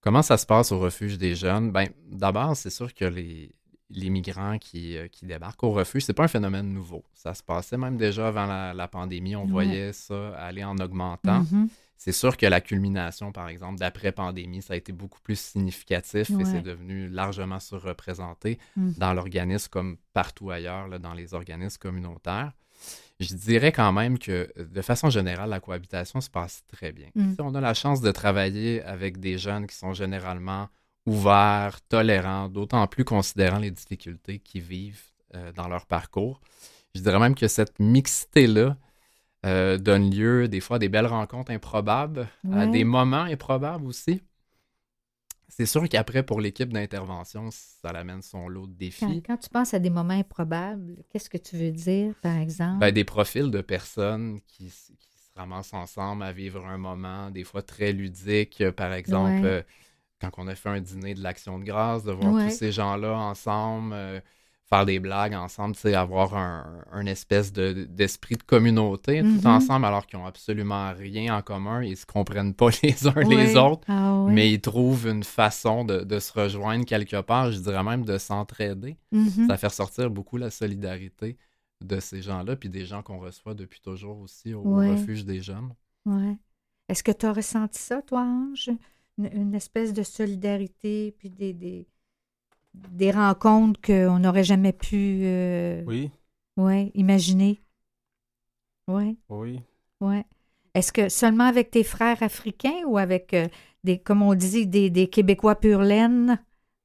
Comment ça se passe au refuge des jeunes? Ben, d'abord, c'est sûr que les, les migrants qui, euh, qui débarquent au refuge, c'est pas un phénomène nouveau. Ça se passait même déjà avant la, la pandémie. On Ouais. voyait ça aller en augmentant. Mhm. C'est sûr que la culmination, par exemple, d'après-pandémie, ça a été beaucoup plus significatif et c'est devenu largement surreprésenté Mhm. dans l'organisme comme partout ailleurs, là, dans les organismes communautaires. Je dirais quand même que, de façon générale, la cohabitation se passe très bien. Mm. Si on a la chance de travailler avec des jeunes qui sont généralement ouverts, tolérants, d'autant plus considérant les difficultés qu'ils vivent euh, dans leur parcours. Je dirais même que cette mixité-là euh, donne lieu des fois à des belles rencontres improbables, à des moments improbables aussi. C'est sûr qu'après, pour l'équipe d'intervention, ça l'amène son lot de défis. Quand, quand tu penses à des moments improbables, qu'est-ce que tu veux dire, par exemple? Ben, des profils de personnes qui, se ramassent ensemble à vivre un moment, des fois très ludique. Par exemple, Ouais. euh, quand on a fait un dîner de l'Action de grâce, de voir Ouais. tous ces gens-là ensemble, euh, faire des blagues ensemble, avoir un, un espèce de- d'esprit de communauté Mhm. tout ensemble, alors qu'ils n'ont absolument rien en commun, ils se comprennent pas les uns les autres, Ah oui. mais ils trouvent une façon de, de se rejoindre quelque part, je dirais même de s'entraider Mhm. ça fait ressortir beaucoup la solidarité de ces gens-là, puis des gens qu'on reçoit depuis toujours aussi au Ouais. refuge des jeunes. Ouais. Est-ce que tu as ressenti ça, toi, Ange? Une, une espèce de solidarité, puis des, des, des rencontres qu'on n'aurait jamais pu euh, Oui, ouais, imaginer? Oui, oui. oui. Est-ce que seulement avec tes frères africains ou avec euh, des, comme on dit, des, des Québécois pur laine?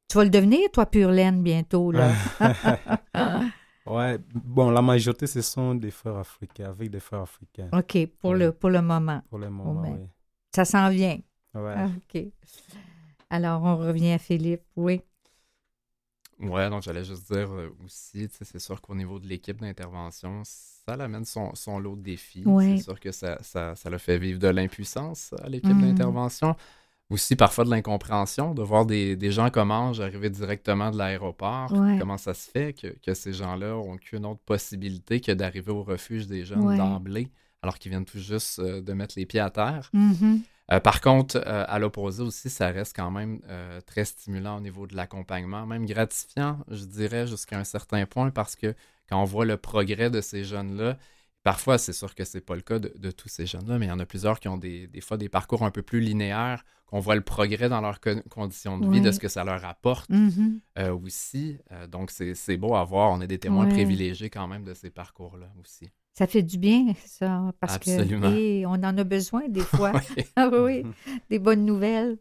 Tu vas le devenir, toi, pur laine, bientôt, là. ouais, bon, la majorité, ce sont des frères africains, avec des frères africains. OK, pour, Oui. le, pour le moment. Pour le moment, ben. oui. Ça s'en vient. Ouais. Ah, OK. Alors, on revient à Philippe. Oui. Ouais, donc j'allais juste dire euh, aussi, tu sais, c'est sûr qu'au niveau de l'équipe d'intervention, ça l'amène son, son lot de défis. Ouais. C'est sûr que ça, ça, ça le fait vivre de l'impuissance à l'équipe Mhm. d'intervention. Aussi parfois de l'incompréhension, de voir des, des gens comme Ange arriver directement de l'aéroport. Ouais. Comment ça se fait que, que ces gens-là ont qu'une autre possibilité que d'arriver au refuge des jeunes Ouais. d'emblée, alors qu'ils viennent tout juste euh, de mettre les pieds à terre. Mhm. Euh, par contre, euh, à l'opposé aussi, ça reste quand même euh, très stimulant au niveau de l'accompagnement, même gratifiant, je dirais, jusqu'à un certain point, parce que quand on voit le progrès de ces jeunes-là, parfois, c'est sûr que c'est pas le cas de, tous ces jeunes-là, mais il y en a plusieurs qui ont des, fois des parcours un peu plus linéaires, qu'on voit le progrès dans leurs conditions de vie, de ce que ça leur apporte mm-hmm. aussi. donc, c'est beau à voir. On est des témoins privilégiés quand même de ces parcours-là aussi. Ça fait du bien, ça, parce que on en a besoin des fois. ah oui, des bonnes nouvelles.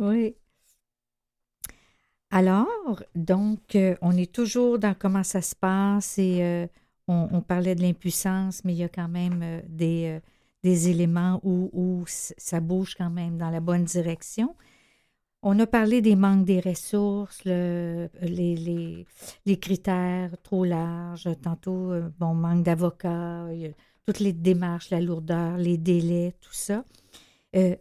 Oui. Alors, donc, euh, on est toujours dans comment ça se passe et euh, on, parlait de l'impuissance, mais il y a quand même euh, des, des éléments où, où, ça bouge quand même dans la bonne direction. On a parlé des manques des ressources, les, les, critères trop larges. Tantôt, euh, bon, manque d'avocats, toutes les démarches, la lourdeur, les délais, tout ça. Euh,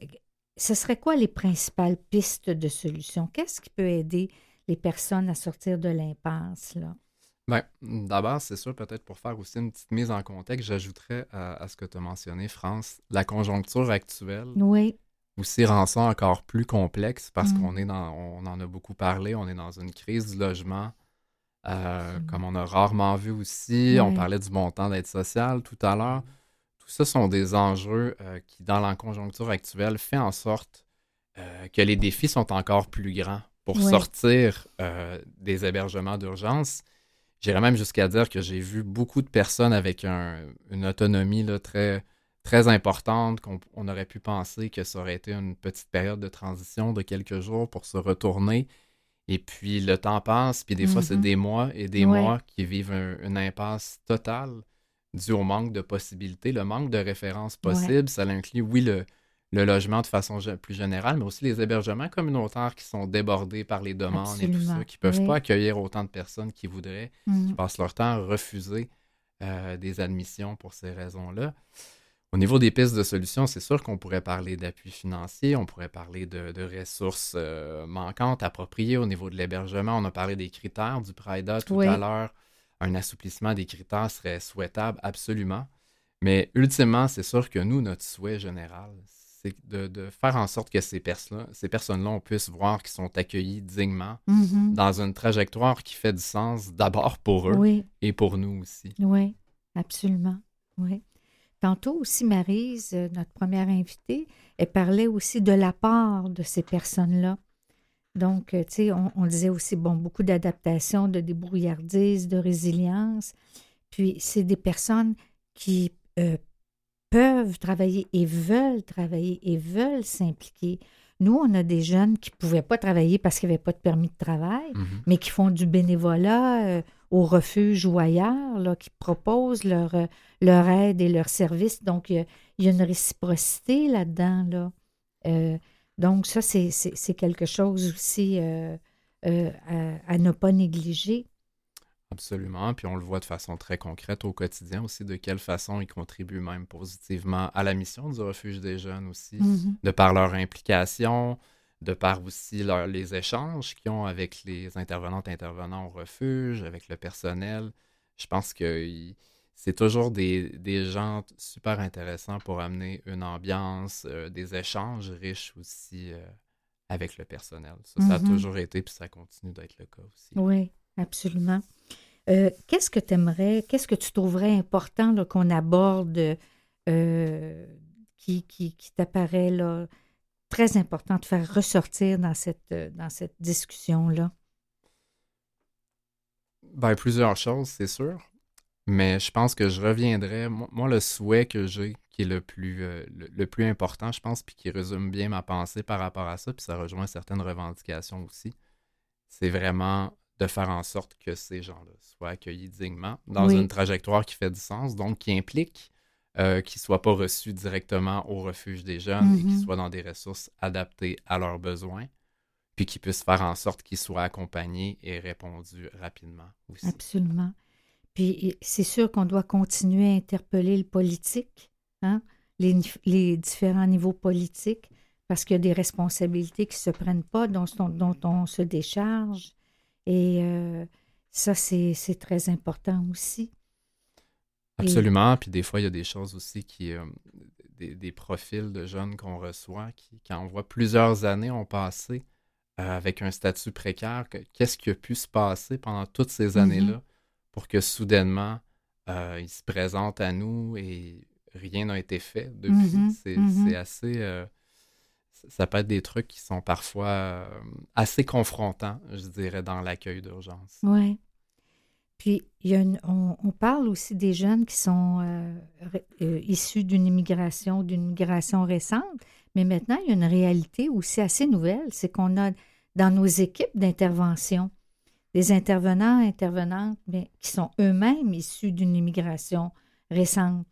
ce serait quoi les principales pistes de solution? Qu'est-ce qui peut aider les personnes à sortir de l'impasse, là? Bien, d'abord, c'est sûr, peut-être pour faire aussi une petite mise en contexte, j'ajouterais à, à, ce que tu as mentionné, France, la conjoncture actuelle. Oui aussi rend ça encore plus complexe parce mm. qu'on est dans, on en a beaucoup parlé, on est dans une crise du logement, euh, mm. comme on a rarement vu aussi. On parlait du montant d'aide sociale tout à l'heure. Tout ça sont des enjeux euh, qui, dans la conjoncture actuelle, fait en sorte euh, que les défis sont encore plus grands pour sortir des hébergements d'urgence. J'irais même jusqu'à dire que j'ai vu beaucoup de personnes avec une autonomie là, très très importante qu'on aurait pu penser que ça aurait été une petite période de transition de quelques jours pour se retourner. Et puis le temps passe, puis des fois c'est mm-hmm. des mois et des mois qui vivent une impasse totale due au manque de possibilités, le manque de références possibles. Ça inclut, oui, le, le, logement de façon plus générale, mais aussi les hébergements communautaires qui sont débordés par les demandes et tout ça, qui ne peuvent pas accueillir autant de personnes qui voudraient, qui mm. passent leur temps à refuser euh, des admissions pour ces raisons-là. Au niveau des pistes de solutions, c'est sûr qu'on pourrait parler d'appui financier, on pourrait parler de, ressources euh, manquantes, appropriées au niveau de l'hébergement. On a parlé des critères du PRIDA tout à l'heure. Un assouplissement des critères serait souhaitable, absolument. Mais ultimement, c'est sûr que nous, notre souhait général, c'est de, faire en sorte que ces, personnes ces personnes-là, on puisse voir qu'ils sont accueillis dignement mm-hmm. dans une trajectoire qui fait du sens d'abord pour eux et pour nous aussi. Oui, absolument. Oui. Tantôt aussi, Marise, euh, notre première invitée, elle parlait aussi de la part de ces personnes-là. Donc, euh, tu sais, on, disait aussi, bon, beaucoup d'adaptation, de débrouillardise, de résilience. Puis, c'est des personnes qui euh, peuvent travailler et veulent travailler et veulent s'impliquer. Nous, on a des jeunes qui ne pouvaient pas travailler parce qu'il n'y avait pas de permis de travail, mm-hmm. mais qui font du bénévolat au refuge ou ailleurs, là, qui proposent leur, euh, leur aide et leur service. Donc, il y, a, une réciprocité là-dedans. Là. Euh, donc, ça, c'est quelque chose aussi euh, à, ne pas négliger. Absolument. Puis on le voit de façon très concrète au quotidien aussi, de quelle façon ils contribuent même positivement à la mission du refuge des jeunes aussi, mm-hmm. de par leur implication, de par aussi les échanges qu'ils ont avec les intervenantes intervenants au refuge, avec le personnel. Je pense que c'est toujours des, gens super intéressants pour amener une ambiance, euh, des échanges riches aussi euh, avec le personnel. Ça, a mm-hmm. toujours été, puis ça continue d'être le cas aussi. Oui, absolument. Euh, qu'est-ce que tu aimerais, qu'est-ce que tu trouverais important qu'on aborde qui, qui, qui t'apparaît là? Très important de faire ressortir dans cette, euh, dans cette discussion-là? Ben, plusieurs choses, c'est sûr. Mais je pense que je reviendrai. Moi, le souhait que j'ai, qui est le plus, euh, le, plus important, je pense, puis qui résume bien ma pensée par rapport à ça, puis ça rejoint certaines revendications aussi, c'est vraiment de faire en sorte que ces gens-là soient accueillis dignement dans une trajectoire qui fait du sens, donc qui implique euh, qui ne soient pas reçus directement au refuge des jeunes et qui mm-hmm. soient dans des ressources adaptées à leurs besoins, puis qui puissent faire en sorte qu'ils soient accompagnés et répondus rapidement aussi. Absolument. Puis c'est sûr qu'on doit continuer à interpeller le politique, hein, les, les, différents niveaux politiques, parce qu'il y a des responsabilités qui ne se prennent pas, dont, dont, on se décharge. Et euh, ça, c'est très important aussi. Absolument. Puis des fois, il y a des choses aussi qui. Euh, des, profils de jeunes qu'on reçoit qui, quand on voit plusieurs années ont passé euh, avec un statut précaire, qu'est-ce qui a pu se passer pendant toutes ces mm-hmm. années-là pour que soudainement euh, ils se présentent à nous et rien n'a été fait depuis? Mm-hmm. Mm-hmm. C'est assez. ça peut être des trucs qui sont parfois assez confrontants, je dirais, dans l'accueil d'urgence. Oui. Puis, on, parle aussi des jeunes qui sont euh, euh, issus d'une immigration, d'une migration récente, mais maintenant, il y a une réalité aussi assez nouvelle, c'est qu'on a dans nos équipes d'intervention des intervenants, intervenantes, qui sont eux-mêmes issus d'une immigration récente.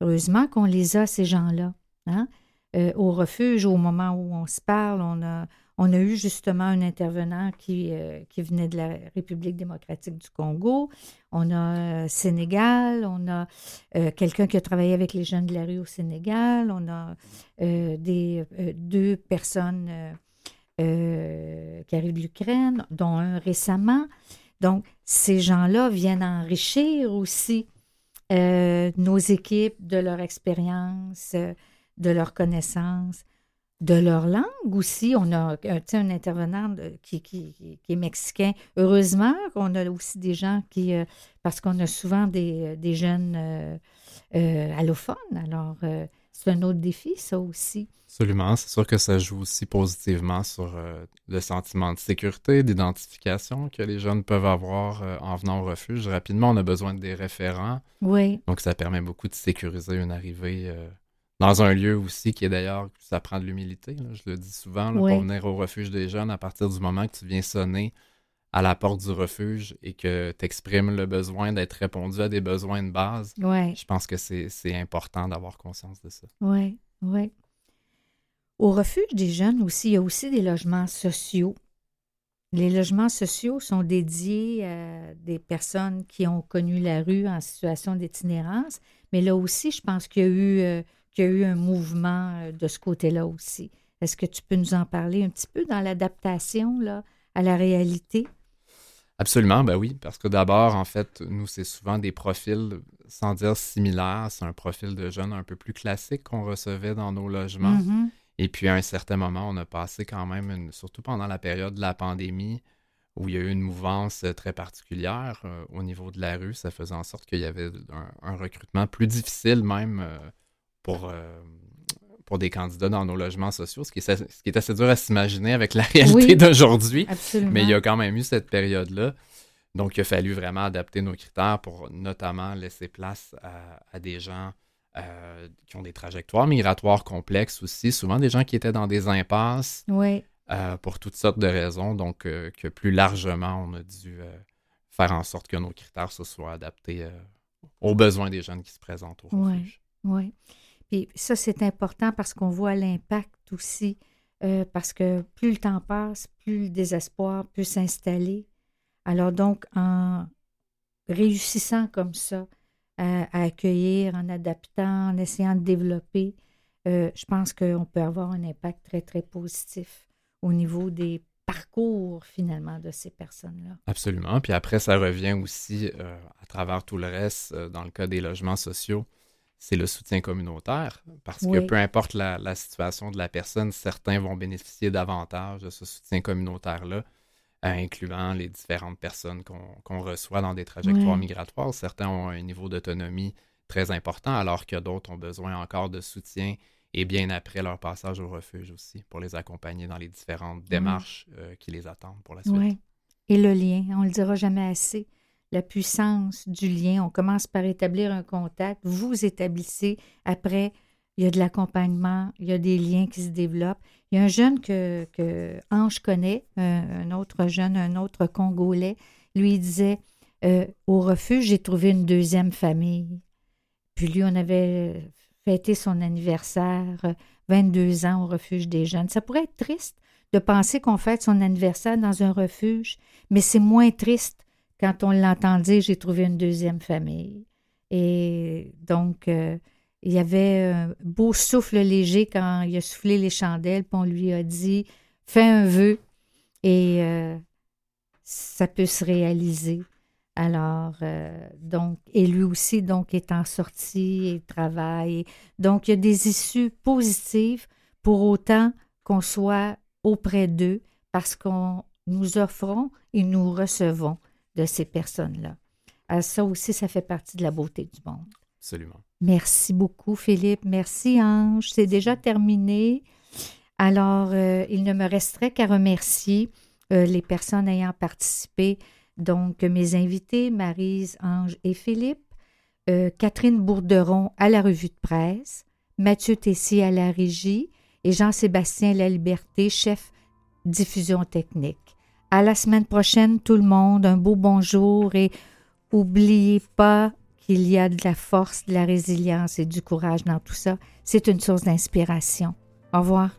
Heureusement qu'on les a, ces gens-là. Hein? Euh, au refuge, au moment où on se parle, on a, on a eu justement un intervenant qui, euh, qui venait de la République démocratique du Congo. On a euh, Sénégal, on a euh, quelqu'un qui a travaillé avec les jeunes de la rue au Sénégal. On a des, deux personnes qui arrivent de l'Ukraine, dont un récemment. Donc, ces gens-là viennent enrichir aussi nos équipes de leur expérience, de leurs connaissances de leur langue aussi. On a un intervenant qui, qui, est mexicain. Heureusement qu'on a aussi des gens qui, euh, parce qu'on a souvent des, des jeunes euh, euh, allophones. Alors, c'est un autre défi, ça aussi. Absolument. C'est sûr que ça joue aussi positivement sur le sentiment de sécurité, d'identification que les jeunes peuvent avoir en venant au refuge. Rapidement, on a besoin des référents. Oui. Donc, ça permet beaucoup de sécuriser une arrivée dans un lieu aussi qui est d'ailleurs, ça prend de l'humilité. Je le dis souvent, pour venir au refuge des jeunes, à partir du moment que tu viens sonner à la porte du refuge et que tu exprimes le besoin d'être répondu à des besoins de base, je pense que c'est important d'avoir conscience de ça. Oui, oui. Au refuge des jeunes aussi, il y a aussi des logements sociaux. Les logements sociaux sont dédiés à des personnes qui ont connu la rue en situation d'itinérance, mais là aussi, je pense qu'il y a eu euh, qu'il y a eu un mouvement euh, de ce côté-là aussi. Est-ce que tu peux nous en parler un petit peu dans l'adaptation là, à la réalité? Absolument, ben oui, parce que d'abord, en fait, nous, c'est souvent des profils, sans dire similaires, c'est un profil de jeunes un peu plus classique qu'on recevait dans nos logements. Mm-hmm. Et puis, à un certain moment, on a passé quand même, surtout pendant la période de la pandémie, où il y a eu une mouvance euh, très particulière euh, au niveau de la rue. Ça faisait en sorte qu'il y avait un, recrutement plus difficile même pour, euh, pour des candidats dans nos logements sociaux, ce qui est, ce qui est assez dur à s'imaginer avec la réalité d'aujourd'hui. Mais il y a quand même eu cette période-là. Donc, il a fallu vraiment adapter nos critères pour notamment laisser place à, des gens euh, qui ont des trajectoires migratoires complexes aussi, souvent des gens qui étaient dans des impasses euh, pour toutes sortes de raisons. Donc, que plus largement, on a dû faire en sorte que nos critères se soient adaptés aux besoins des jeunes qui se présentent au refuge. Oui, oui. Puis ça, c'est important parce qu'on voit l'impact aussi, euh, parce que plus le temps passe, plus le désespoir peut s'installer. Alors donc, en réussissant comme ça à, accueillir, en adaptant, en essayant de développer, euh, je pense qu'on peut avoir un impact très, très positif au niveau des parcours finalement de ces personnes-là. Absolument. Puis après, ça revient aussi euh, à travers tout le reste, dans le cas des logements sociaux, c'est le soutien communautaire. Parce que peu importe la, situation de la personne, certains vont bénéficier davantage de ce soutien communautaire-là, incluant les différentes personnes qu'on reçoit dans des trajectoires migratoires. Certains ont un niveau d'autonomie très important, alors que d'autres ont besoin encore de soutien et bien après leur passage au refuge aussi, pour les accompagner dans les différentes démarches euh, qui les attendent pour la suite. Oui. Et le lien, on ne le dira jamais assez la puissance du lien. On commence par établir un contact, vous établissez, après, il y a de l'accompagnement, il y a des liens qui se développent. Il y a un jeune que, Ange connaît, un, autre jeune, un autre Congolais, lui disait euh, Au refuge, j'ai trouvé une deuxième famille. Puis lui, on avait fêté son anniversaire, 22 ans au refuge des jeunes. Ça pourrait être triste de penser qu'on fête son anniversaire dans un refuge, mais c'est moins triste quand on l'entend dire, j'ai trouvé une deuxième famille. Et donc, euh, il y avait un beau souffle léger quand il a soufflé les chandelles, puis on lui a dit, fais un vœu et euh, ça peut se réaliser. Alors, euh, donc, et lui aussi, donc, est en sortie et travaille. Donc, il y a des issues positives pour autant qu'on soit auprès d'eux parce qu'on nous offrons et nous recevons de ces personnes-là. Alors, ça aussi, ça fait partie de la beauté du monde. Absolument. Merci beaucoup, Philippe. Merci, Ange. C'est déjà terminé. Alors, euh, il ne me resterait qu'à remercier euh, les personnes ayant participé donc, mes invités, Marise, Ange et Philippe, euh, Catherine Bourderon à la revue de presse, Mathieu Tessier à la régie et Jean-Sébastien La Liberté, chef diffusion technique. À la semaine prochaine, tout le monde, un beau bonjour et oubliez pas qu'il y a de la force, de la résilience et du courage dans tout ça. C'est une source d'inspiration. Au revoir.